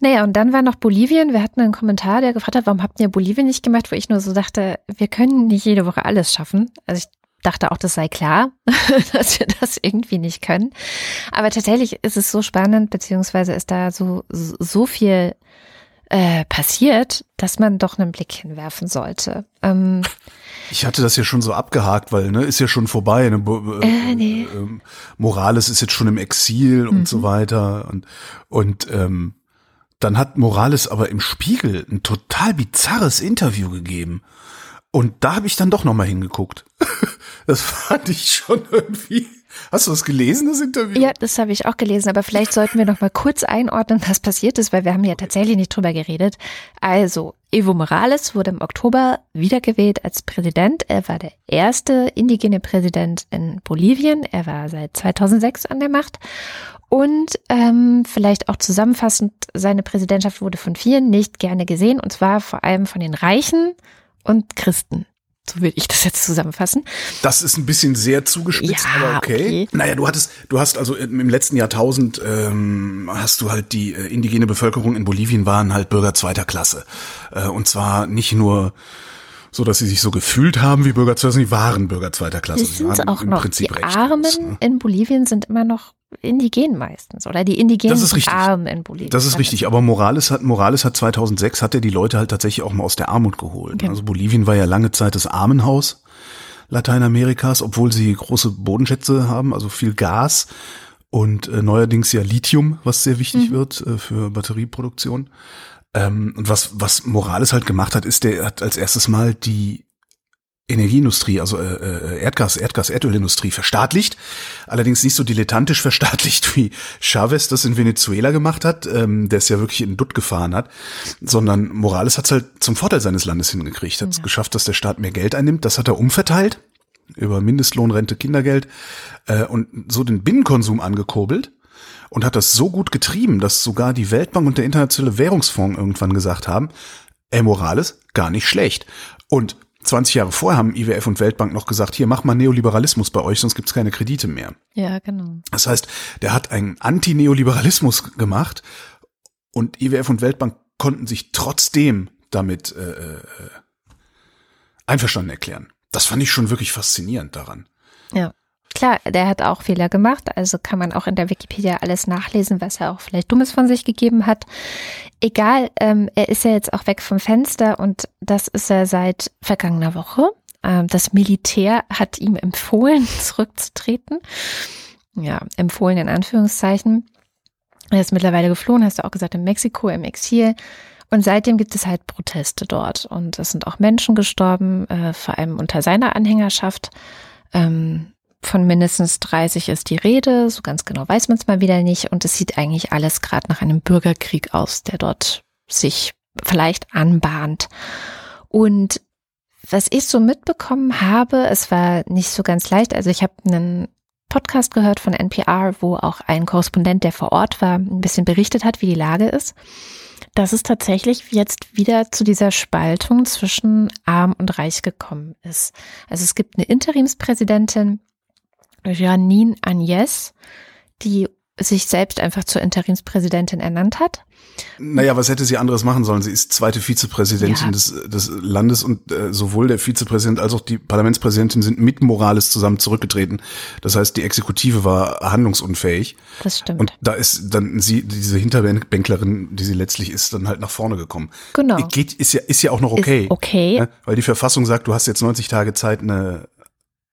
Naja, und dann war noch Bolivien. Wir hatten einen Kommentar, der gefragt hat, warum habt ihr Bolivien nicht gemacht, wo ich nur so dachte, wir können nicht jede Woche alles schaffen. Also ich dachte auch, das sei klar, dass wir das irgendwie nicht können. Aber tatsächlich ist es so spannend, beziehungsweise ist da so, so viel äh, passiert, dass man doch einen Blick hinwerfen sollte. Ähm, ich hatte das ja schon so abgehakt, weil ne, ist ja schon vorbei. Ne? Äh, nee. äh, Morales ist jetzt schon im Exil und mhm. so weiter und und ähm, dann hat Morales aber im Spiegel ein total bizarres Interview gegeben. Und da habe ich dann doch noch mal hingeguckt. Das fand ich schon irgendwie. Hast du das gelesen, das Interview? Ja, das habe ich auch gelesen, aber vielleicht sollten wir noch mal kurz einordnen, was passiert ist, weil wir haben ja tatsächlich nicht drüber geredet. Also, Evo Morales wurde im Oktober wiedergewählt als Präsident. Er war der erste indigene Präsident in Bolivien. Er war seit 2006 an der Macht. Und ähm, vielleicht auch zusammenfassend, seine Präsidentschaft wurde von vielen nicht gerne gesehen, und zwar vor allem von den Reichen und Christen. So will ich das jetzt zusammenfassen. Das ist ein bisschen sehr zugespitzt, ja, aber okay. okay. Naja, du hattest, du hast also im letzten Jahrtausend ähm, hast du halt die äh, indigene Bevölkerung in Bolivien waren halt Bürger zweiter Klasse. Äh, und zwar nicht nur so dass sie sich so gefühlt haben wie Bürger zweiter, sie waren Bürger zweiter Klasse. Sie sind auch noch. Die Armen ne? in Bolivien sind immer noch indigen meistens oder die indigenen das ist richtig. Armen in Bolivien. Das ist richtig, aber Morales hat Morales hat 2006 hat er die Leute halt tatsächlich auch mal aus der Armut geholt. Genau. Also Bolivien war ja lange Zeit das Armenhaus Lateinamerikas, obwohl sie große Bodenschätze haben, also viel Gas und äh, neuerdings ja Lithium, was sehr wichtig mhm. wird äh, für Batterieproduktion. Ähm, und was, was Morales halt gemacht hat, ist, der hat als erstes mal die Energieindustrie, also äh, äh, Erdgas, Erdgas, Erdölindustrie verstaatlicht. Allerdings nicht so dilettantisch verstaatlicht, wie Chavez das in Venezuela gemacht hat, ähm, der es ja wirklich in Dutt gefahren hat, sondern Morales hat es halt zum Vorteil seines Landes hingekriegt, hat es ja. geschafft, dass der Staat mehr Geld einnimmt. Das hat er umverteilt über Mindestlohn, Rente, Kindergeld äh, und so den Binnenkonsum angekurbelt und hat das so gut getrieben, dass sogar die Weltbank und der Internationale Währungsfonds irgendwann gesagt haben, ey Morales, gar nicht schlecht. Und 20 Jahre vorher haben IWF und Weltbank noch gesagt, hier mach mal Neoliberalismus bei euch, sonst gibt's keine Kredite mehr. Ja, genau. Das heißt, der hat einen Anti-Neoliberalismus gemacht und IWF und Weltbank konnten sich trotzdem damit äh, äh, einverstanden erklären. Das fand ich schon wirklich faszinierend daran. Ja. Klar, der hat auch Fehler gemacht, also kann man auch in der Wikipedia alles nachlesen, was er auch vielleicht Dummes von sich gegeben hat. Egal, ähm, er ist ja jetzt auch weg vom Fenster und das ist er seit vergangener Woche. Ähm, das Militär hat ihm empfohlen, zurückzutreten. Ja, empfohlen in Anführungszeichen. Er ist mittlerweile geflohen, hast du auch gesagt, in Mexiko im Exil. Und seitdem gibt es halt Proteste dort. Und es sind auch Menschen gestorben, äh, vor allem unter seiner Anhängerschaft. Ähm, von mindestens 30 ist die Rede, so ganz genau weiß man es mal wieder nicht. Und es sieht eigentlich alles gerade nach einem Bürgerkrieg aus, der dort sich vielleicht anbahnt. Und was ich so mitbekommen habe, es war nicht so ganz leicht. Also ich habe einen Podcast gehört von NPR, wo auch ein Korrespondent, der vor Ort war, ein bisschen berichtet hat, wie die Lage ist. Dass es tatsächlich jetzt wieder zu dieser Spaltung zwischen arm und reich gekommen ist. Also es gibt eine Interimspräsidentin, Janine Agnes, die sich selbst einfach zur Interimspräsidentin ernannt hat. Naja, was hätte sie anderes machen sollen? Sie ist zweite Vizepräsidentin ja. des, des Landes und äh, sowohl der Vizepräsident als auch die Parlamentspräsidentin sind mit Morales zusammen zurückgetreten. Das heißt, die Exekutive war handlungsunfähig. Das stimmt. Und da ist dann sie, diese Hinterbänklerin, die sie letztlich ist, dann halt nach vorne gekommen. Genau. Geht, ist ja, ist ja auch noch okay. Ist okay. Ne? Weil die Verfassung sagt, du hast jetzt 90 Tage Zeit, eine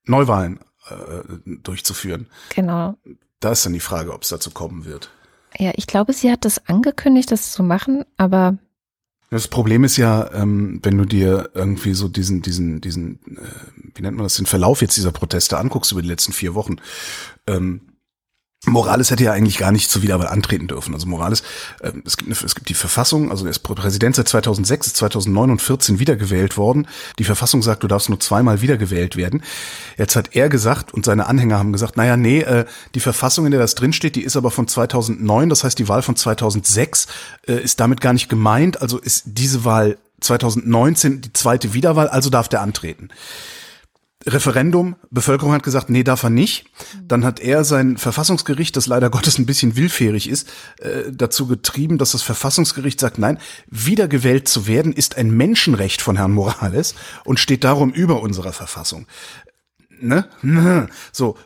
Neuwahlen äh, durchzuführen. Genau. Da ist dann die Frage, ob es dazu kommen wird. Ja, ich glaube, sie hat das angekündigt, das zu machen, aber das Problem ist ja, ähm, wenn du dir irgendwie so diesen, diesen, diesen, äh, wie nennt man das, den Verlauf jetzt dieser Proteste anguckst über die letzten vier Wochen, ähm, Morales hätte ja eigentlich gar nicht zur Wiederwahl antreten dürfen. Also Morales, äh, es, gibt eine, es gibt die Verfassung, also er ist Präsident seit 2006, ist 2009 und 14 wiedergewählt worden. Die Verfassung sagt, du darfst nur zweimal wiedergewählt werden. Jetzt hat er gesagt und seine Anhänger haben gesagt, naja, nee, äh, die Verfassung, in der das drinsteht, die ist aber von 2009, das heißt die Wahl von 2006 äh, ist damit gar nicht gemeint. Also ist diese Wahl 2019 die zweite Wiederwahl, also darf der antreten. Referendum, Bevölkerung hat gesagt, nee, darf er nicht. Dann hat er sein Verfassungsgericht, das leider Gottes ein bisschen willfährig ist, äh, dazu getrieben, dass das Verfassungsgericht sagt, nein, wiedergewählt zu werden ist ein Menschenrecht von Herrn Morales und steht darum über unserer Verfassung. Ne? So.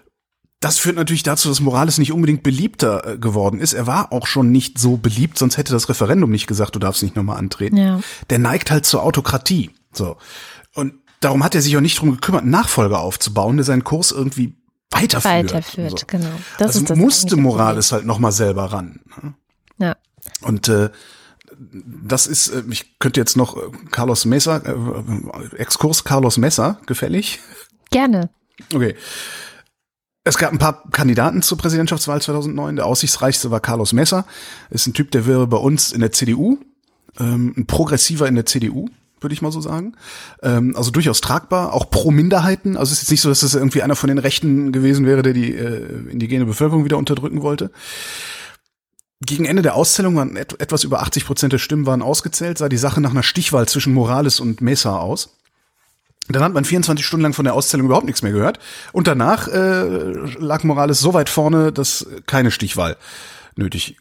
Das führt natürlich dazu, dass Morales nicht unbedingt beliebter äh, geworden ist. Er war auch schon nicht so beliebt, sonst hätte das Referendum nicht gesagt, du darfst nicht nochmal antreten. Ja. Der neigt halt zur Autokratie. So. Und darum hat er sich auch nicht drum gekümmert, Nachfolger aufzubauen, der seinen Kurs irgendwie weiterführt. Weiterführt, So. genau. Das also ist das musste Morales halt noch mal selber ran. ne? Ja. Und äh, das ist, äh, ich könnte jetzt noch äh, Carlos Mesa, äh, Exkurs Carlos Mesa, gefällig. Gerne. Okay. Es gab ein paar Kandidaten zur Präsidentschaftswahl 2009. Der aussichtsreichste war Carlos Mesa. Ist ein Typ, der wäre bei uns in der CDU, ähm, ein Progressiver in der CDU, würde ich mal so sagen. Ähm, also durchaus tragbar, auch pro Minderheiten. Also es ist jetzt nicht so, dass das irgendwie einer von den Rechten gewesen wäre, der die äh, indigene Bevölkerung wieder unterdrücken wollte. Gegen Ende der Auszählung waren et etwas über 80 Prozent der Stimmen waren ausgezählt, sah die Sache nach einer Stichwahl zwischen Morales und Mesa aus. Dann hat man 24 Stunden lang von der Auszählung überhaupt nichts mehr gehört. Und danach äh, lag Morales so weit vorne, dass keine Stichwahl nötig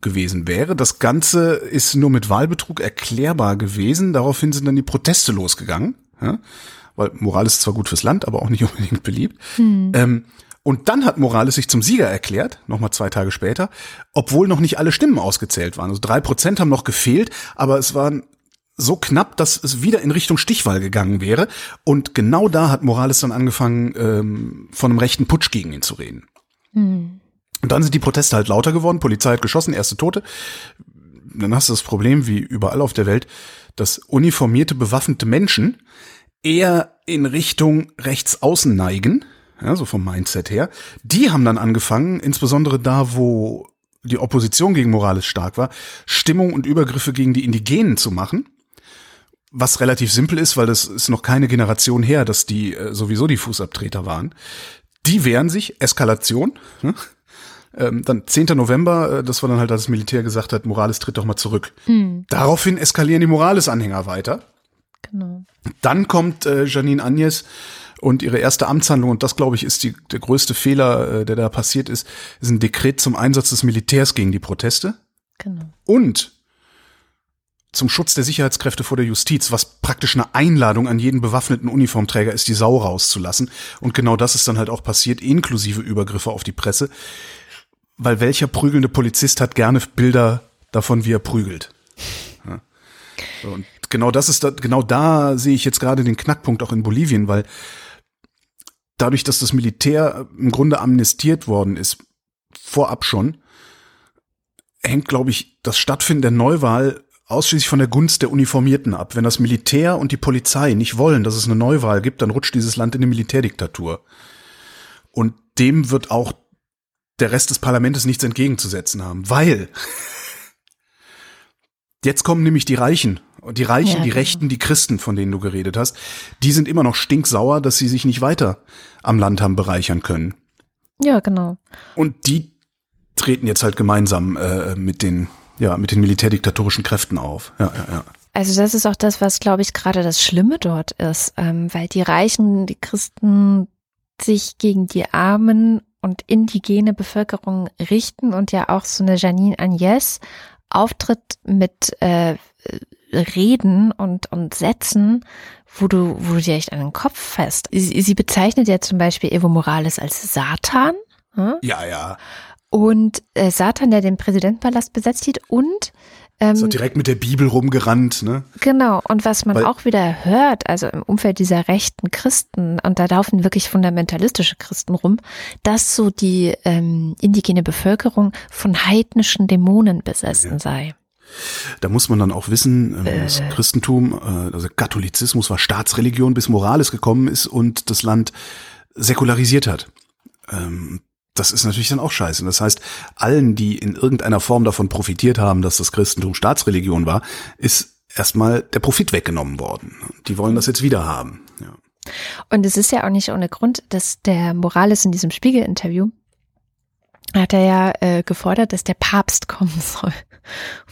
gewesen wäre. Das Ganze ist nur mit Wahlbetrug erklärbar gewesen. Daraufhin sind dann die Proteste losgegangen. Ja? Weil Morales ist zwar gut fürs Land, aber auch nicht unbedingt beliebt. Ähm, und dann hat Morales sich zum Sieger erklärt, nochmal zwei Tage später, obwohl noch nicht alle Stimmen ausgezählt waren. Also drei Prozent haben noch gefehlt, aber es waren so knapp, dass es wieder in Richtung Stichwahl gegangen wäre. Und genau da hat Morales dann angefangen, ähm, von einem rechten Putsch gegen ihn zu reden. Und dann sind die Proteste halt lauter geworden, Polizei hat geschossen, erste Tote. Dann hast du das Problem, wie überall auf der Welt, dass uniformierte, bewaffnete Menschen eher in Richtung rechts außen neigen, ja, so vom Mindset her. Die haben dann angefangen, insbesondere da, wo die Opposition gegen Morales stark war, Stimmung und Übergriffe gegen die Indigenen zu machen. Was relativ simpel ist, weil das ist noch keine Generation her, dass die äh, sowieso die Fußabtreter waren. Die wehren sich, Eskalation. Ne? Ähm, dann 10. November, äh, das war dann halt, als das Militär gesagt hat, Morales tritt doch mal zurück. Daraufhin eskalieren die Morales-Anhänger weiter. Genau. Dann kommt äh, Janine Agnes und ihre erste Amtshandlung, und das, glaube ich, ist die, der größte Fehler, äh, der da passiert ist, ist ein Dekret zum Einsatz des Militärs gegen die Proteste Genau. und zum Schutz der Sicherheitskräfte vor der Justiz, was praktisch eine Einladung an jeden bewaffneten Uniformträger ist, die Sau rauszulassen. Und genau das ist dann halt auch passiert, inklusive Übergriffe auf die Presse. Weil welcher prügelnde Polizist hat gerne Bilder davon, wie er prügelt? Ja. Und genau das ist da, genau da sehe ich jetzt gerade den Knackpunkt auch in Bolivien, weil dadurch, dass das Militär im Grunde amnestiert worden ist, vorab schon, hängt, glaube ich, das Stattfinden der Neuwahl ausschließlich von der Gunst der Uniformierten ab. Wenn das Militär und die Polizei nicht wollen, dass es eine Neuwahl gibt, dann rutscht dieses Land in eine Militärdiktatur. Und dem wird auch der Rest des Parlaments nichts entgegenzusetzen haben, weil jetzt kommen nämlich die Reichen. Und die Reichen, Ja, die genau. Rechten, die Christen, von denen du geredet hast, die sind immer noch stinksauer, dass sie sich nicht weiter am Land haben bereichern können. Ja, genau. Und die treten jetzt halt gemeinsam äh, mit den ja mit den militärdiktatorischen Kräften auf. Ja, ja, ja. Also das ist auch das, was, glaube ich, gerade das Schlimme dort ist, ähm, weil die Reichen, die Christen sich gegen die armen und indigene Bevölkerung richten und ja auch so eine Janine Agnes auftritt mit äh, Reden und, und Sätzen, wo du, wo du dir echt an den Kopf fest. Sie, sie bezeichnet ja zum Beispiel Evo Morales als Satan. hm? Ja, ja. Und äh, Satan, der den Präsidentenpalast besetzt hielt und ähm, So direkt mit der Bibel rumgerannt, ne? Genau, und was man Weil- auch wieder hört, also im Umfeld dieser rechten Christen, und da laufen wirklich fundamentalistische Christen rum, dass so die ähm, indigene Bevölkerung von heidnischen Dämonen besessen sei. Da muss man dann auch wissen, ähm, das Christentum, äh, also Katholizismus war Staatsreligion, bis Morales gekommen ist und das Land säkularisiert hat. Das ist natürlich dann auch scheiße. Das heißt, allen, die in irgendeiner Form davon profitiert haben, dass das Christentum Staatsreligion war, ist erstmal der Profit weggenommen worden. Die wollen das jetzt wieder haben. Ja. Und es ist ja auch nicht ohne Grund, dass der Morales in diesem Spiegel-Interview hat er ja äh, gefordert, dass der Papst kommen soll,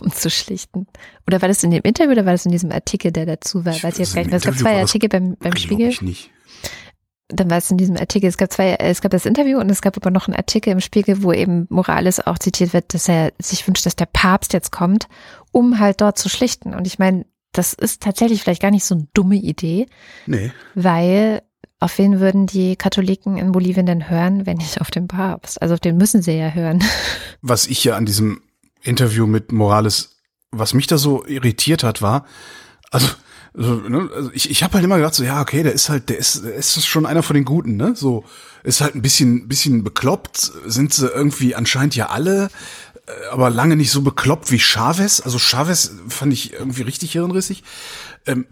um zu schlichten. Oder war das in dem Interview oder war das in diesem Artikel, der dazu war? Ich Weiß ich jetzt gar nicht. Es gab zwei Artikel beim, beim Spiegel. Ich nicht. Dann war es in diesem Artikel. Es gab zwei, es gab das Interview und es gab aber noch einen Artikel im Spiegel, wo eben Morales auch zitiert wird, dass er sich wünscht, dass der Papst jetzt kommt, um halt dort zu schlichten. Und ich meine, das ist tatsächlich vielleicht gar nicht so eine dumme Idee, Nee. weil auf wen würden die Katholiken in Bolivien denn hören, wenn nicht auf den Papst? Also auf den müssen sie ja hören. Was ich ja an diesem Interview mit Morales, was mich da so irritiert hat, war, also, also, ne, also ich, ich habe halt immer gedacht, so, ja, okay, der ist halt, der ist, der ist schon einer von den Guten, ne? So, ist halt ein bisschen, bisschen bekloppt, sind sie irgendwie anscheinend ja alle, äh, aber lange nicht so bekloppt wie Chavez. Also Chavez fand ich irgendwie richtig hirnrissig. Ähm,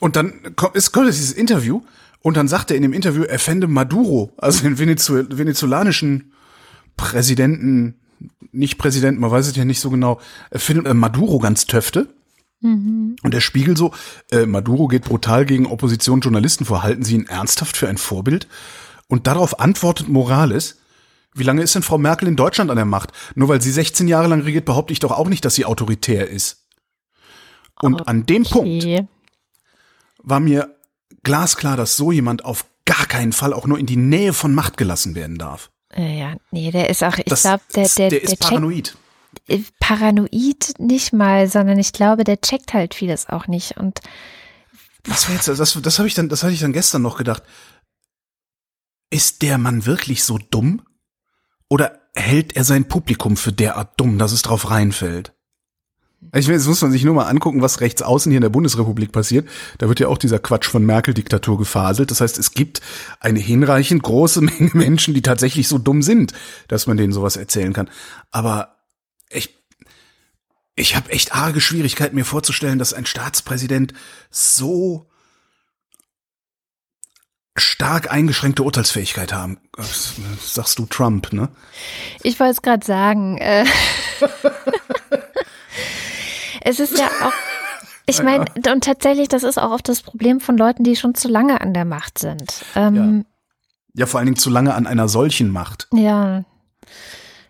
und dann kommt, es kommt dieses Interview und dann sagt er in dem Interview, er fände Maduro, also den Venezuel venezolanischen Präsidenten, nicht Präsidenten, man weiß es ja nicht so genau, er findet äh, Maduro ganz töfte. Und der Spiegel so, äh, Maduro geht brutal gegen Opposition Journalisten vor, halten Sie ihn ernsthaft für ein Vorbild? Und darauf antwortet Morales, wie lange ist denn Frau Merkel in Deutschland an der Macht? Nur weil sie 16 Jahre lang regiert, behaupte ich doch auch nicht, dass sie autoritär ist. Und an dem Punkt Okay. war mir glasklar, dass so jemand auf gar keinen Fall auch nur in die Nähe von Macht gelassen werden darf. Ja, nee, der ist auch, ich glaube, der, der, der der, ist checkt paranoid. äh, paranoid nicht mal, sondern ich glaube, der checkt halt vieles auch nicht. Und Was war jetzt, das, das habe ich dann, das hatte ich dann gestern noch gedacht. Ist der Mann wirklich so dumm? Oder hält er sein Publikum für derart dumm, dass es drauf reinfällt? Ich meine, jetzt muss man sich nur mal angucken, was rechts außen hier in der Bundesrepublik passiert. Da wird ja auch dieser Quatsch von Merkel-Diktatur gefaselt. Das heißt, es gibt eine hinreichend große Menge Menschen, die tatsächlich so dumm sind, dass man denen sowas erzählen kann. Aber ich, ich habe echt arge Schwierigkeiten, mir vorzustellen, dass ein Staatspräsident so stark eingeschränkte Urteilsfähigkeit haben. Das sagst du Trump, ne? ich wollte es gerade sagen, äh, es ist ja auch, ich meine, und tatsächlich, das ist auch oft das Problem von Leuten, die schon zu lange an der Macht sind. Ähm, Ja, vor allen Dingen zu lange an einer solchen Macht. Ja.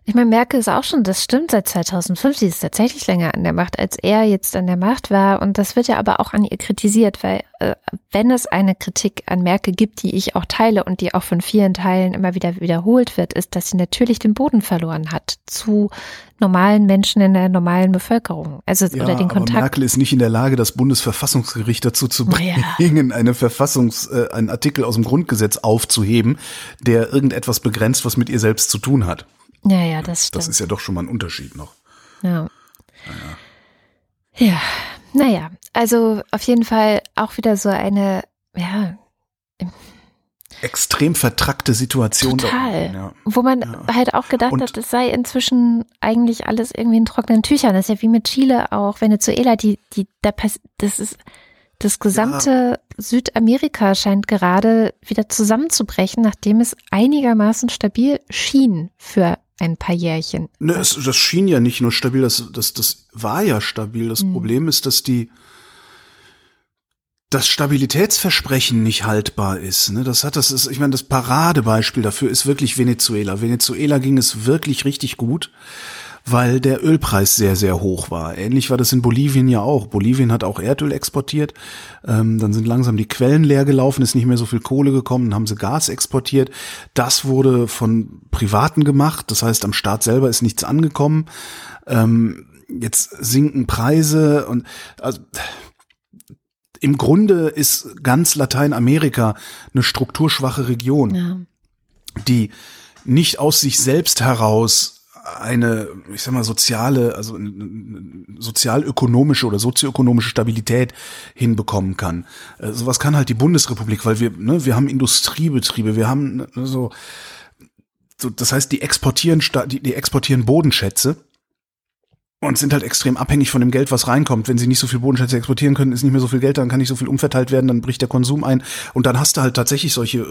Ich meine, Merkel ist auch schon, das stimmt, seit 2005, sie ist tatsächlich länger an der Macht, als er jetzt an der Macht war. Und das wird ja aber auch an ihr kritisiert, weil äh, wenn es eine Kritik an Merkel gibt, die ich auch teile und die auch von vielen Teilen immer wieder wiederholt wird, ist, dass sie natürlich den Boden verloren hat zu normalen Menschen in der normalen Bevölkerung. Also Ja, oder den aber Kontakt. Merkel ist nicht in der Lage, das Bundesverfassungsgericht dazu zu Ja. bringen, eine Verfassungs, äh, einen Artikel aus dem Grundgesetz aufzuheben, der irgendetwas begrenzt, was mit ihr selbst zu tun hat. Ja, ja, das stimmt. Das ist ja doch schon mal ein Unterschied noch. Ja. Ja, naja, also auf jeden Fall auch wieder so eine, ja, Extrem vertrackte Situation. da Total. unten, Ja. wo man Ja. halt auch gedacht Und- hat, es sei inzwischen eigentlich alles irgendwie in trockenen Tüchern. Das ist ja wie mit Chile auch, Venezuela, die, die, da das ist, das gesamte Südamerika scheint gerade wieder zusammenzubrechen, nachdem es einigermaßen stabil schien für ein paar Jährchen. Ne, es, das schien ja nicht nur stabil, das, das, das war ja stabil. Das Mhm. Problem ist, dass die das Stabilitätsversprechen nicht haltbar ist. Ne? Das hat das ist, ich meine, das Paradebeispiel dafür ist wirklich Venezuela. Venezuela ging es wirklich richtig gut, weil der Ölpreis sehr, sehr hoch war. Ähnlich war das in Bolivien ja auch. Bolivien hat auch Erdöl exportiert. Ähm, dann sind langsam die Quellen leer gelaufen, ist nicht mehr so viel Kohle gekommen, dann haben sie Gas exportiert. Das wurde von Privaten gemacht. Das heißt, am Staat selber ist nichts angekommen. Ähm, jetzt sinken Preise und also im Grunde ist ganz Lateinamerika eine strukturschwache Region Ja. die nicht aus sich selbst heraus eine, ich sag mal, soziale, also sozialökonomische oder sozioökonomische Stabilität hinbekommen kann. Äh, Sowas kann halt die Bundesrepublik, weil wir, ne, wir haben Industriebetriebe, wir haben ne, so, so das heißt, die exportieren, die, die exportieren Bodenschätze. Und sind halt extrem abhängig von dem Geld, was reinkommt. Wenn sie nicht so viel Bodenschätze exportieren können, ist nicht mehr so viel Geld, dann kann nicht so viel umverteilt werden, dann bricht der Konsum ein. Und dann hast du halt tatsächlich solche äh,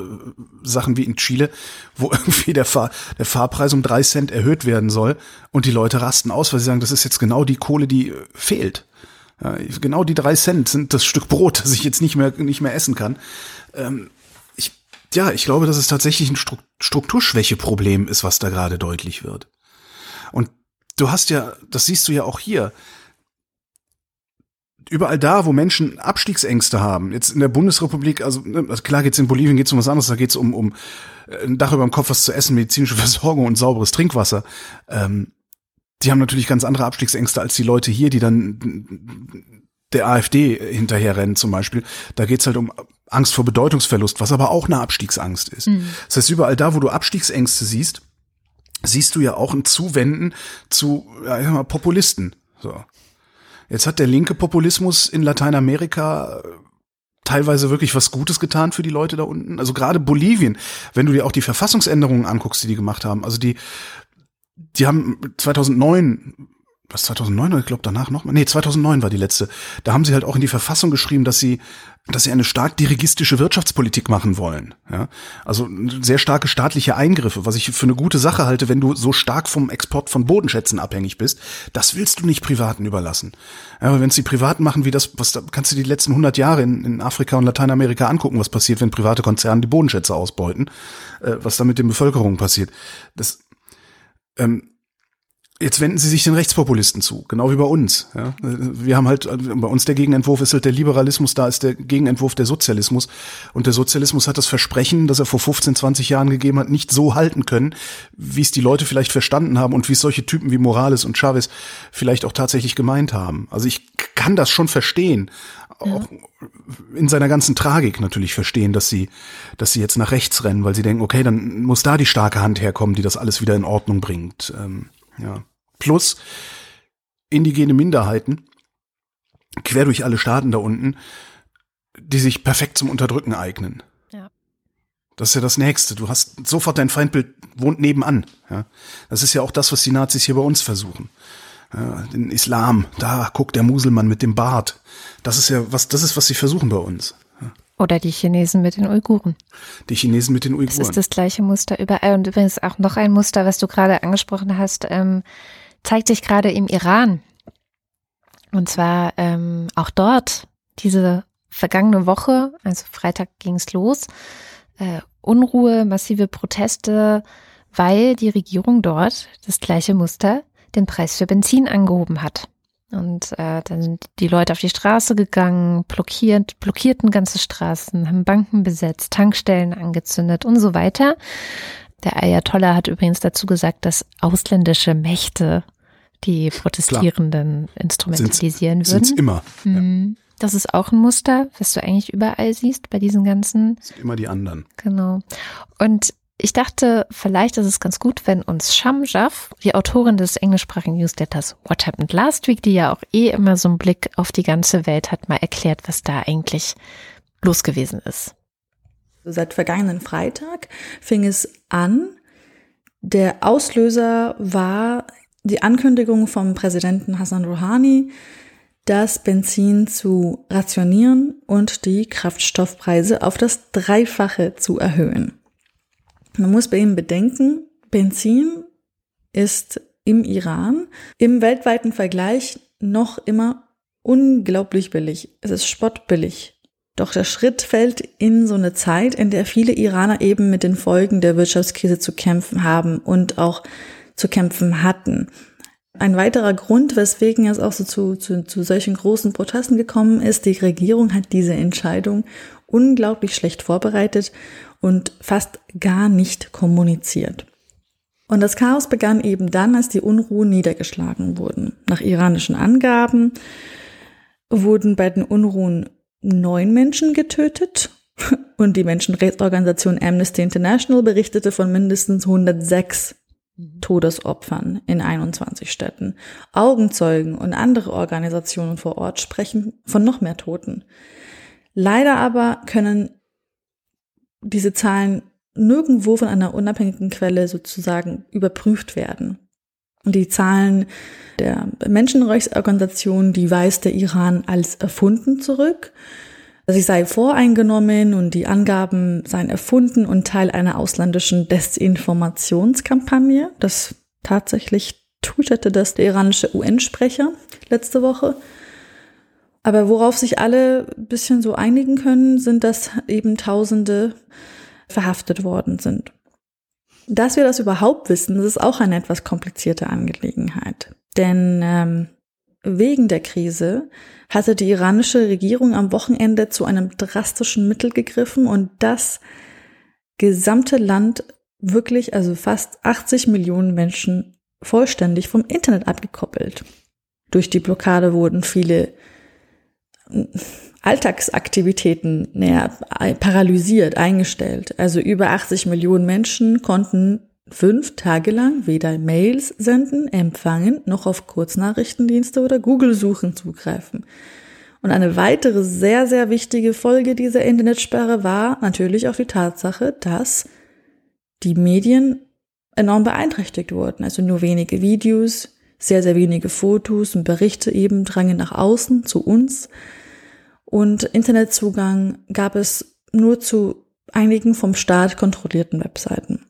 Sachen wie in Chile, wo irgendwie der, Fahr der Fahrpreis um drei Cent erhöht werden soll und die Leute rasten aus, weil sie sagen, das ist jetzt genau die Kohle, die äh, fehlt. Genau die drei Cent sind das Stück Brot, das ich jetzt nicht mehr, nicht mehr essen kann. Ähm, ich, ja, ich glaube, dass es tatsächlich ein Strukturschwächeproblem ist, was da gerade deutlich wird. Und du hast ja, das siehst du ja auch hier, überall da, wo Menschen Abstiegsängste haben, jetzt in der Bundesrepublik, also, ne, also klar geht's in Bolivien geht's um was anderes, da geht's um, um äh, ein Dach über dem Kopf, was zu essen, medizinische Versorgung und sauberes Trinkwasser. Ähm, die haben natürlich ganz andere Abstiegsängste als die Leute hier, die dann der AfD hinterherrennen zum Beispiel. Da geht's halt um Angst vor Bedeutungsverlust, was aber auch eine Abstiegsangst ist. Mhm. Das heißt, überall da, wo du Abstiegsängste siehst, siehst du ja auch ein Zuwenden zu ja, ich sag mal, Populisten. So. Jetzt hat der linke Populismus in Lateinamerika äh, teilweise wirklich was Gutes getan für die Leute da unten. Also gerade Bolivien, wenn du dir auch die Verfassungsänderungen anguckst, die die gemacht haben. Also die, die haben 2009 was 2009 oder ich glaube danach noch mal nee 2009 war die letzte da haben sie halt auch in die Verfassung geschrieben dass sie dass sie eine stark dirigistische Wirtschaftspolitik machen wollen ja? Also sehr starke staatliche Eingriffe was ich für eine gute Sache halte wenn du so stark vom Export von Bodenschätzen abhängig bist das willst du nicht Privaten überlassen. Ja, aber wenn es die Privaten machen wie das was da kannst du die letzten 100 Jahre in, in Afrika und Lateinamerika angucken was passiert wenn private Konzerne die Bodenschätze ausbeuten äh, was da mit den Bevölkerungen passiert. Das ähm, Jetzt wenden sie sich den Rechtspopulisten zu, genau wie bei uns. Ja. Wir haben halt, bei uns der Gegenentwurf ist halt der Liberalismus, da ist der Gegenentwurf der Sozialismus. Und der Sozialismus hat das Versprechen, das er vor 15, 20 Jahren gegeben hat, nicht so halten können, wie es die Leute vielleicht verstanden haben und wie es solche Typen wie Morales und Chavez vielleicht auch tatsächlich gemeint haben. Also ich kann das schon verstehen, auch in seiner ganzen Tragik natürlich verstehen, dass sie, dass sie jetzt nach rechts rennen, weil sie denken, okay, dann muss da die starke Hand herkommen, die das alles wieder in Ordnung bringt. Ähm, ja plus indigene Minderheiten quer durch alle Staaten da unten, die sich perfekt zum Unterdrücken eignen. Ja. Das ist ja das Nächste. Du hast sofort dein Feindbild wohnt nebenan. Ja. Das ist ja auch das, was die Nazis hier bei uns versuchen. Ja, den Islam, da guckt der Muselmann mit dem Bart. Das ist ja was, das ist was sie versuchen bei uns. Oder die Chinesen mit den Uiguren. Die Chinesen mit den Uiguren. Das ist das gleiche Muster überall. Und übrigens auch noch ein Muster, was du gerade angesprochen hast. Ähm, zeigt sich gerade im Iran. Und zwar ähm, auch dort diese vergangene Woche, also Freitag ging es los, äh, Unruhe, massive Proteste, weil die Regierung dort das gleiche Muster den Preis für Benzin angehoben hat. Und äh, dann sind die Leute auf die Straße gegangen, blockiert, blockierten ganze Straßen, haben Banken besetzt, Tankstellen angezündet und so weiter. Der Ayatollah hat übrigens dazu gesagt, dass ausländische Mächte die Protestierenden Klar. instrumentalisieren sind's, würden. Sind's immer. Mhm. Ja. Das ist auch ein Muster, was du eigentlich überall siehst bei diesen ganzen. Das sind immer die anderen. Genau. Und ich dachte, vielleicht ist es ganz gut, wenn uns Sham Jaff, die Autorin des englischsprachigen Newsletters What Happened Last Week, die ja auch eh immer so einen Blick auf die ganze Welt hat, mal erklärt, was da eigentlich los gewesen ist. Seit vergangenen Freitag fing es an. Der Auslöser war die Ankündigung vom Präsidenten Hassan Rouhani, das Benzin zu rationieren und die Kraftstoffpreise auf das Dreifache zu erhöhen. Man muss bei ihm bedenken, Benzin ist im Iran im weltweiten Vergleich noch immer unglaublich billig. Es ist spottbillig. Doch der Schritt fällt in so eine Zeit, in der viele Iraner eben mit den Folgen der Wirtschaftskrise zu kämpfen haben und auch zu kämpfen hatten. Ein weiterer Grund, weswegen es auch so zu, zu, zu solchen großen Protesten gekommen ist, die Regierung hat diese Entscheidung unglaublich schlecht vorbereitet und fast gar nicht kommuniziert. Und das Chaos begann eben dann, als die Unruhen niedergeschlagen wurden. Nach iranischen Angaben wurden bei den Unruhen neun Menschen getötet und die Menschenrechtsorganisation Amnesty International berichtete von mindestens 106 Todesopfern in 21 Städten. Augenzeugen und andere Organisationen vor Ort sprechen von noch mehr Toten. Leider aber können diese Zahlen nirgendwo von einer unabhängigen Quelle sozusagen überprüft werden. Die Zahlen der Menschenrechtsorganisation, die weist der Iran als erfunden zurück. Sie sei voreingenommen und die Angaben seien erfunden und Teil einer ausländischen Desinformationskampagne. Das tatsächlich twitterte das der iranische UN-Sprecher letzte Woche. Aber worauf sich alle ein bisschen so einigen können, sind, dass eben Tausende verhaftet worden sind. Dass wir das überhaupt wissen, das ist auch eine etwas komplizierte Angelegenheit. Denn ähm, wegen der Krise hatte die iranische Regierung am Wochenende zu einem drastischen Mittel gegriffen und das gesamte Land wirklich, also fast 80 Millionen Menschen vollständig vom Internet abgekoppelt. Durch die Blockade wurden viele Alltagsaktivitäten näher paralysiert, eingestellt. Also über 80 Millionen Menschen konnten fünf Tage lang weder Mails senden, empfangen, noch auf Kurznachrichtendienste oder Google-Suchen zugreifen. Und eine weitere sehr, sehr wichtige Folge dieser Internetsperre war natürlich auch die Tatsache, dass die Medien enorm beeinträchtigt wurden. Also nur wenige Videos, sehr, sehr wenige Fotos und Berichte eben drangen nach außen zu uns. Und Internetzugang gab es nur zu einigen vom Staat kontrollierten Webseiten.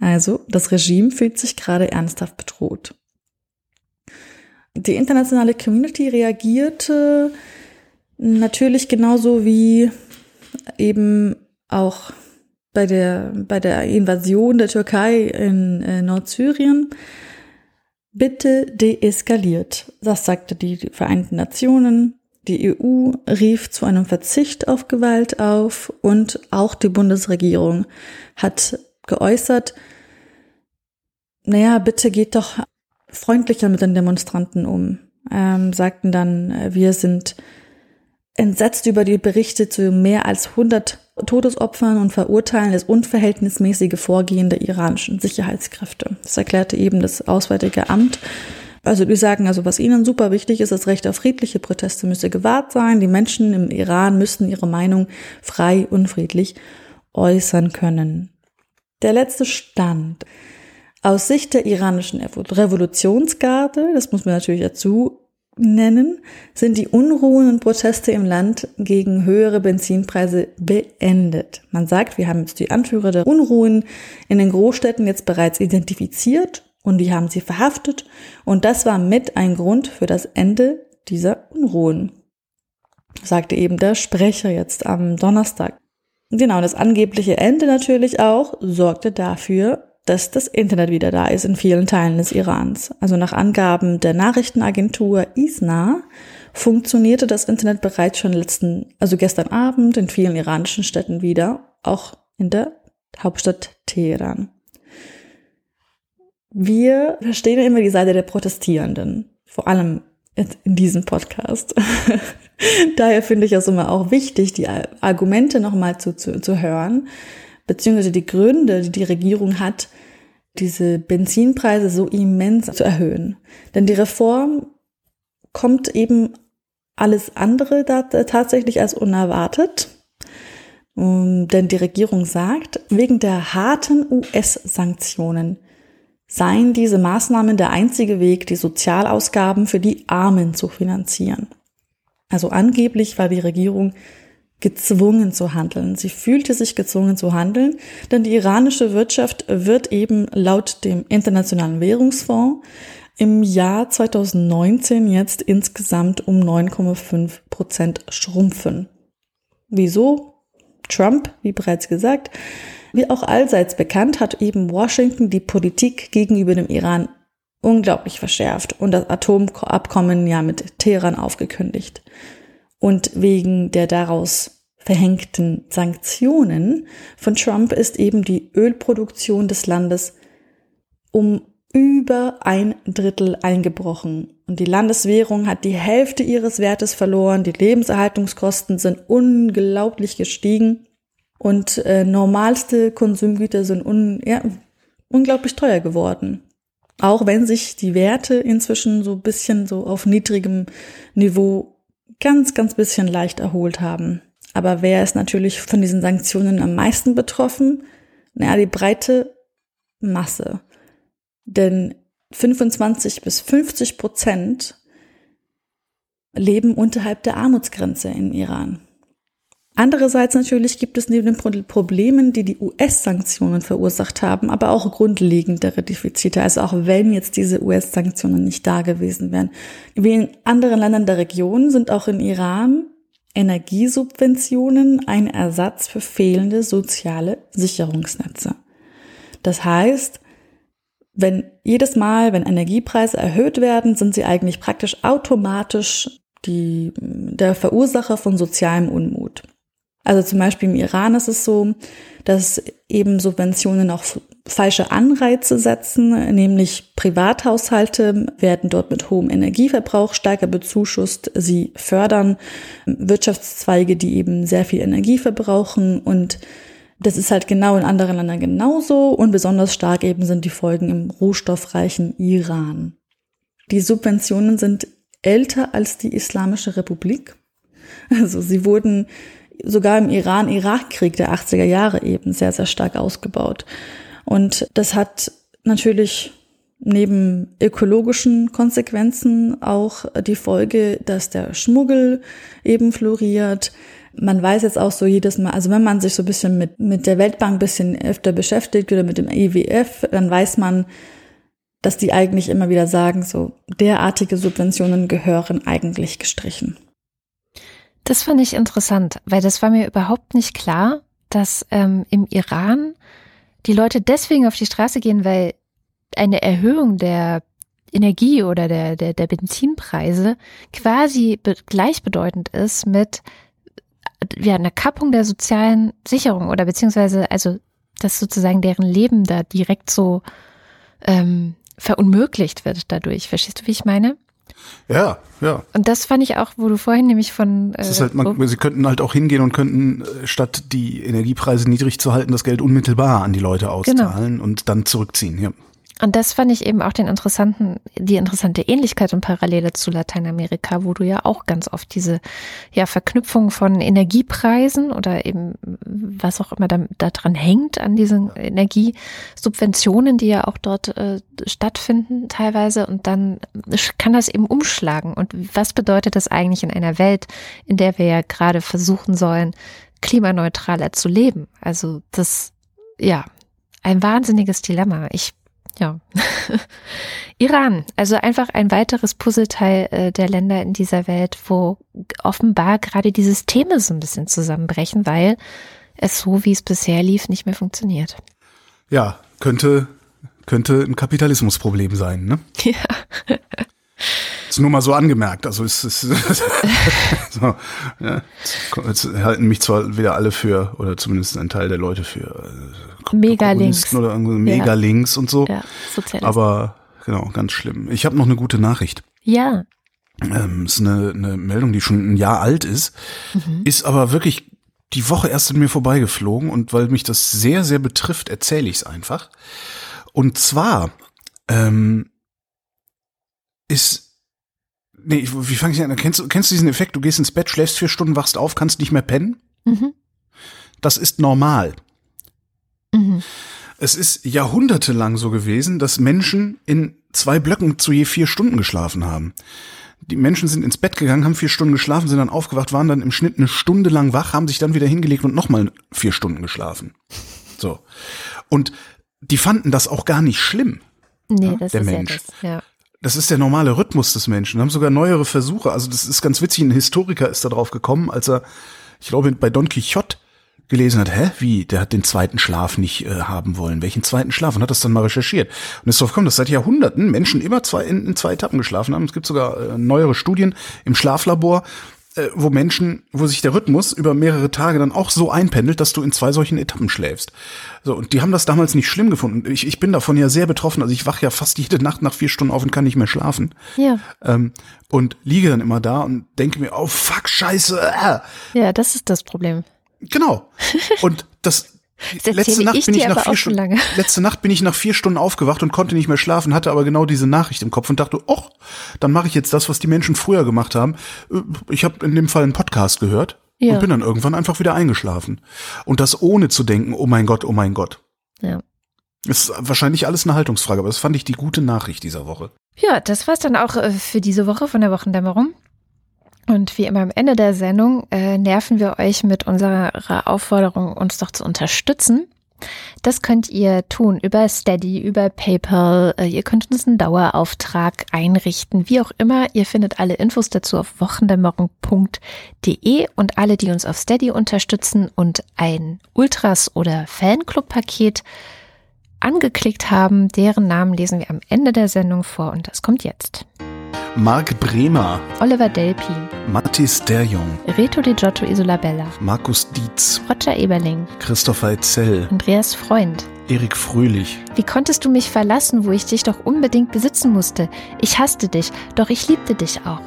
Also das Regime fühlt sich gerade ernsthaft bedroht. Die internationale Community reagierte natürlich genauso wie eben auch bei der, bei der Invasion der Türkei in äh, Nordsyrien. Bitte deeskaliert. Das sagte die Vereinten Nationen. Die EU rief zu einem Verzicht auf Gewalt auf und auch die Bundesregierung hat geäußert, naja, bitte geht doch freundlicher mit den Demonstranten um. Ähm, sagten dann, äh, wir sind entsetzt über die Berichte zu mehr als 100 Todesopfern und verurteilen das unverhältnismäßige Vorgehen der iranischen Sicherheitskräfte. Das erklärte eben das Auswärtige Amt also die sagen, also was ihnen super wichtig ist, das Recht auf friedliche Proteste müsse gewahrt sein. Die Menschen im Iran müssten ihre Meinung frei und friedlich äußern können. Der letzte Stand. Aus Sicht der iranischen Revolutionsgarde, das muss man natürlich dazu nennen, sind die Unruhen und Proteste im Land gegen höhere Benzinpreise beendet. Man sagt, wir haben jetzt die Anführer der Unruhen in den Großstädten jetzt bereits identifiziert und die haben sie verhaftet und das war mit ein Grund für das Ende dieser Unruhen, sagte eben der Sprecher jetzt am Donnerstag. Genau, das angebliche Ende natürlich auch sorgte dafür, dass das Internet wieder da ist in vielen Teilen des Irans. Also nach Angaben der Nachrichtenagentur ISNA funktionierte das Internet bereits schon letzten, also gestern Abend in vielen iranischen Städten wieder, auch in der Hauptstadt Teheran. Wir verstehen immer die Seite der Protestierenden, vor allem in diesem Podcast. Daher finde ich es immer auch wichtig, die Argumente nochmal zu, zu, zu hören, beziehungsweise die Gründe, die die Regierung hat, diese Benzinpreise so immens zu erhöhen. Denn die Reform kommt eben alles andere da, tatsächlich als unerwartet. Ähm, denn die Regierung sagt, wegen der harten US-Sanktionen seien diese Maßnahmen der einzige Weg, die Sozialausgaben für die Armen zu finanzieren. Also angeblich war die Regierung gezwungen zu handeln. Sie fühlte sich gezwungen zu handeln, denn die iranische Wirtschaft wird eben laut dem Internationalen Währungsfonds im Jahr 2019 jetzt insgesamt um 9,5 Prozent schrumpfen. Wieso? Trump, wie bereits gesagt, wie auch allseits bekannt, hat eben Washington die Politik gegenüber dem Iran unglaublich verschärft und das Atomabkommen ja mit Teheran aufgekündigt. Und wegen der daraus verhängten Sanktionen von Trump ist eben die Ölproduktion des Landes um über ein Drittel eingebrochen. Und die Landeswährung hat die Hälfte ihres Wertes verloren, die Lebenserhaltungskosten sind unglaublich gestiegen und äh, normalste Konsumgüter sind un, ja, unglaublich teuer geworden. Auch wenn sich die Werte inzwischen so bisschen so auf niedrigem Niveau ganz, ganz bisschen leicht erholt haben. Aber wer ist natürlich von diesen Sanktionen am meisten betroffen? Naja, die breite Masse. Denn 25 bis 50 Prozent leben unterhalb der Armutsgrenze in Iran. Andererseits natürlich gibt es neben den Problemen, die die US-Sanktionen verursacht haben, aber auch grundlegendere Defizite. Also auch wenn jetzt diese US-Sanktionen nicht da gewesen wären. Wie in anderen Ländern der Region sind auch in Iran Energiesubventionen ein Ersatz für fehlende soziale Sicherungsnetze. Das heißt, wenn jedes Mal, wenn Energiepreise erhöht werden, sind sie eigentlich praktisch automatisch die, der Verursacher von sozialem Unmut. Also zum Beispiel im Iran ist es so, dass eben Subventionen auch falsche Anreize setzen, nämlich Privathaushalte werden dort mit hohem Energieverbrauch stärker bezuschusst. Sie fördern Wirtschaftszweige, die eben sehr viel Energie verbrauchen und das ist halt genau in anderen Ländern genauso und besonders stark eben sind die Folgen im rohstoffreichen Iran. Die Subventionen sind älter als die Islamische Republik. Also sie wurden sogar im Iran-Irak-Krieg der 80er Jahre eben sehr, sehr stark ausgebaut. Und das hat natürlich neben ökologischen Konsequenzen auch die Folge, dass der Schmuggel eben floriert. Man weiß jetzt auch so jedes Mal, also wenn man sich so ein bisschen mit, mit der Weltbank bisschen öfter beschäftigt oder mit dem IWF, dann weiß man, dass die eigentlich immer wieder sagen, so derartige Subventionen gehören eigentlich gestrichen. Das fand ich interessant, weil das war mir überhaupt nicht klar, dass ähm, im Iran die Leute deswegen auf die Straße gehen, weil eine Erhöhung der Energie oder der, der, der Benzinpreise quasi gleichbedeutend ist mit ja, einer Kappung der sozialen Sicherung oder beziehungsweise, also, dass sozusagen deren Leben da direkt so ähm, verunmöglicht wird dadurch. Verstehst du, wie ich meine? Ja, ja. Und das fand ich auch, wo du vorhin nämlich von. Äh, ist halt, man, sie könnten halt auch hingehen und könnten, äh, statt die Energiepreise niedrig zu halten, das Geld unmittelbar an die Leute genau. auszahlen genau. und dann zurückziehen. Ja. Und das fand ich eben auch den interessanten, die interessante Ähnlichkeit und Parallele zu Lateinamerika, wo du ja auch ganz oft diese ja, Verknüpfung von Energiepreisen oder eben was auch immer da, dran hängt an diesen Energiesubventionen, die ja auch dort äh, stattfinden teilweise. Und dann kann das eben umschlagen. Und was bedeutet das eigentlich in einer Welt, in der wir ja gerade versuchen sollen, klimaneutraler zu leben? Also das, ja, ein wahnsinniges Dilemma. Ich ja. Iran, also einfach ein weiteres Puzzleteil äh, der Länder in dieser Welt, wo offenbar gerade die Systeme so ein bisschen zusammenbrechen, weil es so, wie es bisher lief, nicht mehr funktioniert. Ja, könnte, könnte ein Kapitalismusproblem sein, ne? Ja. Ist nur mal so angemerkt. Also es ist so, ja, jetzt halten mich zwar wieder alle für, oder zumindest ein Teil der Leute für äh, Mega links oder Mega links und so. Ja, Aber genau, ganz schlimm. Ich habe noch eine gute Nachricht. Ja. Ähm, ist eine, eine Meldung, die schon ein Jahr alt ist, mhm. ist aber wirklich die Woche erst an mir vorbeigeflogen und weil mich das sehr, sehr betrifft, erzähle ich es einfach. Und zwar ähm, ist nee, wie fange ich an? Kennst, du kennst du diesen Effekt? Du gehst ins Bett, schläfst vier Stunden, wachst auf, kannst nicht mehr pennen? Mhm. Das ist normal. Mhm. Es ist jahrhundertelang so gewesen, dass Menschen in zwei Blöcken zu je vier Stunden geschlafen haben. Die Menschen sind ins Bett gegangen, haben vier Stunden geschlafen, sind dann aufgewacht, waren dann im Schnitt eine Stunde lang wach, haben sich dann wieder hingelegt und nochmal vier Stunden geschlafen. So. Und die fanden das auch gar nicht schlimm. Nee, ja, das der ist Mensch. Ja, das, ja. Das ist der normale Rhythmus des Menschen. Wir haben sogar neuere Versuche. Also das ist ganz witzig. Ein Historiker ist da drauf gekommen, als er, ich glaube, bei Don Quixote gelesen hat, hä, wie, der hat den zweiten Schlaf nicht äh, haben wollen. Welchen zweiten Schlaf? Und hat das dann mal recherchiert. Und ist drauf gekommen, dass seit Jahrhunderten Menschen immer zwei, in, in zwei Etappen geschlafen haben. Es gibt sogar äh, neuere Studien im Schlaflabor, äh, wo Menschen, wo sich der Rhythmus über mehrere Tage dann auch so einpendelt, dass du in zwei solchen Etappen schläfst. So, und die haben das damals nicht schlimm gefunden. Ich, ich bin davon ja sehr betroffen. Also ich wache ja fast jede Nacht nach vier Stunden auf und kann nicht mehr schlafen. Ja. Ähm, und liege dann immer da und denke mir, oh fuck, scheiße. Äh. Ja, das ist das Problem. Genau. Und das, letzte Nacht bin ich nach vier Stunden, letzte Nacht bin ich nach vier Stunden aufgewacht und konnte nicht mehr schlafen, hatte aber genau diese Nachricht im Kopf und dachte, oh, dann mache ich jetzt das, was die Menschen früher gemacht haben. Äh, ich habe in dem Fall einen Podcast gehört ja. und bin dann irgendwann einfach wieder eingeschlafen. Und das ohne zu denken, oh mein Gott, oh mein Gott. Ja. Ist wahrscheinlich alles eine Haltungsfrage, aber das fand ich die gute Nachricht dieser Woche. Ja, das war's dann auch äh, für diese Woche von der Wochendämmerung. Und wie immer am Ende der Sendung äh, nerven wir euch mit unserer Aufforderung, uns doch zu unterstützen. Das könnt ihr tun über Steady, über PayPal. Äh, ihr könnt uns einen Dauerauftrag einrichten, wie auch immer. Ihr findet alle Infos dazu auf wochendämmerung.de und alle, die uns auf Steady unterstützen und ein Ultras- oder Fanclub-Paket angeklickt haben, deren Namen lesen wir am Ende der Sendung vor und das kommt jetzt. Marc Bremer, Oliver Delpi, Mathis Derjong, Reto Di Giotto Isolabella, Markus Dietz, Roger Eberling, Christopher Etzel, Andreas Freund. Erik Fröhlich, Wie konntest du mich verlassen, wo ich dich doch unbedingt besitzen musste? Ich hasste dich, doch ich liebte dich auch.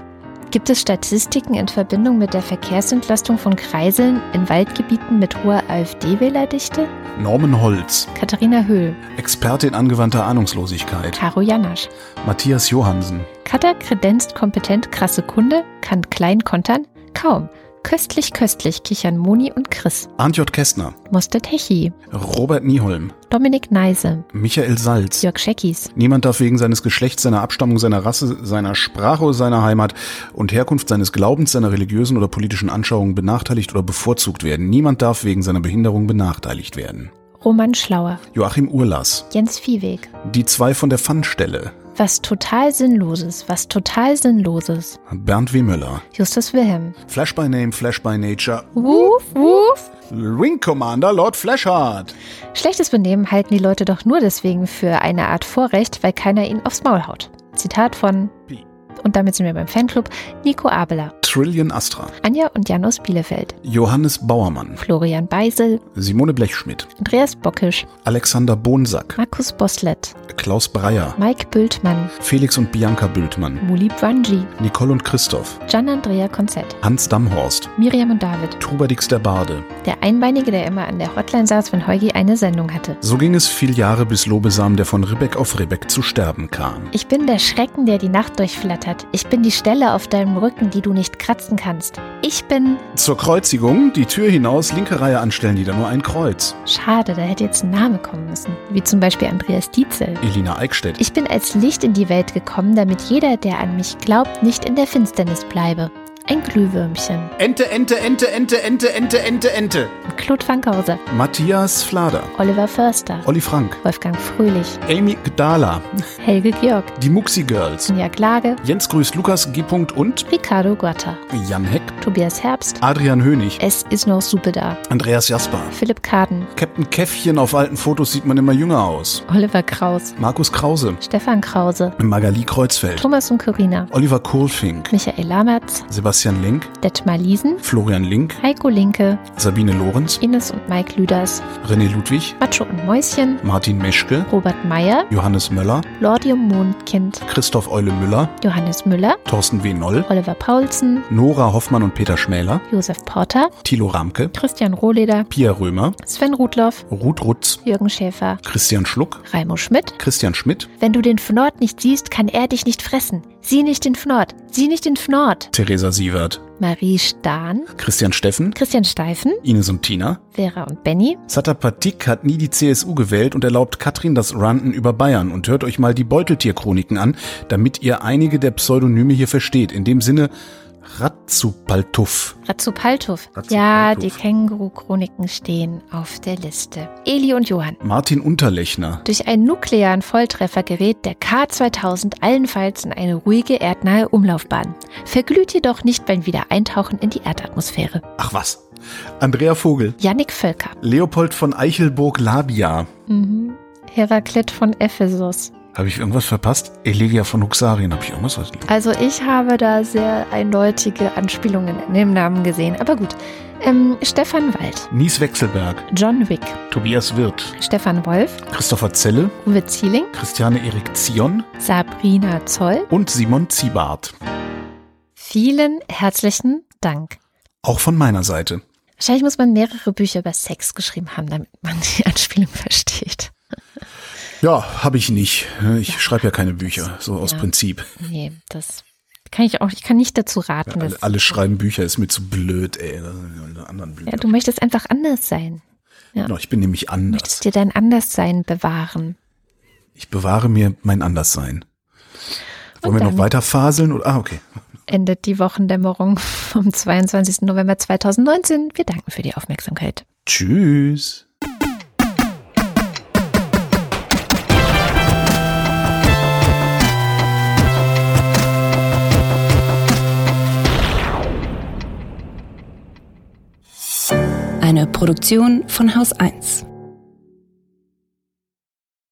Gibt es Statistiken in Verbindung mit der Verkehrsentlastung von Kreiseln in Waldgebieten mit hoher AfD-Wählerdichte? Norman Holz, Katharina Höhl, Experte in angewandter Ahnungslosigkeit, Caro Janasch. Matthias Johansen, Cutter kredenzt kompetent krasse Kunde, kann klein kontern? Kaum. Köstlich, köstlich kichern Moni und Chris. J. Kästner, Mostet Hechi, Robert Nieholm, Dominik Neise, Michael Salz. Jörg Scheckis, Niemand darf wegen seines Geschlechts, seiner Abstammung, seiner Rasse, seiner Sprache oder seiner Heimat und Herkunft seines Glaubens, seiner religiösen oder politischen Anschauungen benachteiligt oder bevorzugt werden. Niemand darf wegen seiner Behinderung benachteiligt werden. Roman Schlauer, Joachim Urlas, Jens Viehweg. die zwei von der Pfannstelle, Was total Sinnloses, was total Sinnloses. Bernd W. Müller, Justus Wilhelm. Flash by Name, Flash by Nature, Woof, woof. Wing Commander Lord Flashheart. Schlechtes Benehmen halten die Leute doch nur deswegen für eine Art Vorrecht, weil keiner ihnen aufs Maul haut. Zitat von, Und damit sind wir beim Fanclub, Nico Abeler, Trillion Astra, Anja und Jan aus Bielefeld, Johannes Bauermann, Florian Beisel, Simone Blechschmidt, Andreas Bockisch, Alexander Bonsack, Markus Boslett, Klaus Breyer, Mike Bültmann, Felix und Bianca Bültmann, Mulib Wanji, Nicole und Christoph, Gian-Andrea Konzett, Hans Damhorst, Miriam und David, Trubadix der Barde. der Einbeinige, der immer an der Hotline saß, wenn Heugi eine Sendung hatte. So ging es viel Jahre, bis Lobesam, der von Ribbeck auf Ribbeck zu sterben kam. Ich bin der Schrecken, der die Nacht durchflattert. Ich bin die Stelle auf deinem Rücken, die du nicht kratzen kannst. Ich bin. Zur Kreuzigung, die Tür hinaus, linke Reihe anstellen, wieder nur ein Kreuz. Schade, da hätte jetzt ein Name kommen müssen. Wie zum Beispiel Andreas Dietzel. Elina Eickstedt, Ich bin als Licht in die Welt gekommen, damit jeder, der an mich glaubt, nicht in der Finsternis bleibe. Ein Glühwürmchen. Ente, Ente, Ente, Ente, Ente, Ente, Ente, Ente. Claude Fankhauser. Matthias Flader, Oliver Förster. Olli Frank, Wolfgang Fröhlich. Amy Gdala, Helge Georg. die Muxi Girls, Sonja Klage. Jens Grüß, Lukas G. und Ricardo Guatta. Jan Heck, Tobias Herbst. Adrian Hönig, Es ist noch Suppe da. Andreas Jasper. Philipp Kaden. Captain Käffchen, auf alten Fotos sieht man immer jünger aus. Oliver Kraus. Markus Krause, Stefan Krause. Magali Kreuzfeld, Thomas und Corinna. Oliver Kohlfink, Michael Lamertz. Sebastian Link, Detmar Liesen. Florian Link, Heiko Linke. Sabine Lorenz, Ines und Mike Lüders. René Ludwig, Macho und Mäuschen. Martin Meschke, Robert Meyer. Johannes Möller, Lordium Mondkind. Christoph Eule Müller, Johannes Müller. Thorsten W. Noll, Oliver Paulsen. Nora Hoffmann und Peter Schmäler, Josef Porter. Thilo Ramke, Christian Rohleder. Pia Römer, Sven Rudloff. Ruth Rutz, Jürgen Schäfer. Christian Schluck, Raimo Schmidt. Christian Schmidt, Wenn du den Fnord nicht siehst, kann er dich nicht fressen. Sieh nicht den Fnord. Sieh nicht den Fnord. Theresa Sievert, Marie Stahn. Christian Steffen, Christian Steifen. Ines und Tina. Vera und Benny. Zatapatik hat nie die CSU gewählt und erlaubt Katrin das Ranten über Bayern. Und hört euch mal die Beuteltierchroniken an, damit ihr einige der Pseudonyme hier versteht. In dem Sinne, Ratzupaltuff. Razzupaltuff. Ja, die Känguru-Chroniken stehen auf der Liste. Eli und Johann. Martin Unterlechner. Durch einen nuklearen Volltreffer gerät der K2000 allenfalls in eine ruhige erdnahe Umlaufbahn. Verglüht jedoch nicht beim Wiedereintauchen in die Erdatmosphäre. Ach was. Andrea Vogel. Yannick Völker. Leopold von Eichelburg-Labia. Mhm. Heraklit von Ephesus. Habe ich irgendwas verpasst? Elegia von Huxarien. Habe ich irgendwas was? Also ich habe da sehr eindeutige Anspielungen in dem Namen gesehen. Aber gut. Ähm, Stefan Wald. Nies Wechselberg. John Wick. Tobias Wirth. Stefan Wolf. Christopher Zelle. Uwe Zieling. Christiane Erik Zion. Sabrina Zoll. Und Simon Ziebart. Vielen herzlichen Dank. Auch von meiner Seite. Wahrscheinlich muss man mehrere Bücher über Sex geschrieben haben, damit man die Anspielung versteht. Ja, habe ich nicht. Ich schreibe ja keine Bücher, so aus Ja. Prinzip. Nee, das kann ich auch, ich kann nicht dazu raten. Alle, dass- alle schreiben Bücher, ist mir zu blöd, ey. Anderen ja, du möchtest einfach anders sein. Ja. Genau, ich bin nämlich Du anders. möchtest dir dein Anderssein bewahren. Ich bewahre mir mein Anderssein. Wollen wir noch weiter faseln? Oder? Ah, okay. Endet die Wochendämmerung vom 22. November 2019. Wir danken für die Aufmerksamkeit. Tschüss. Eine Produktion von Haus 1.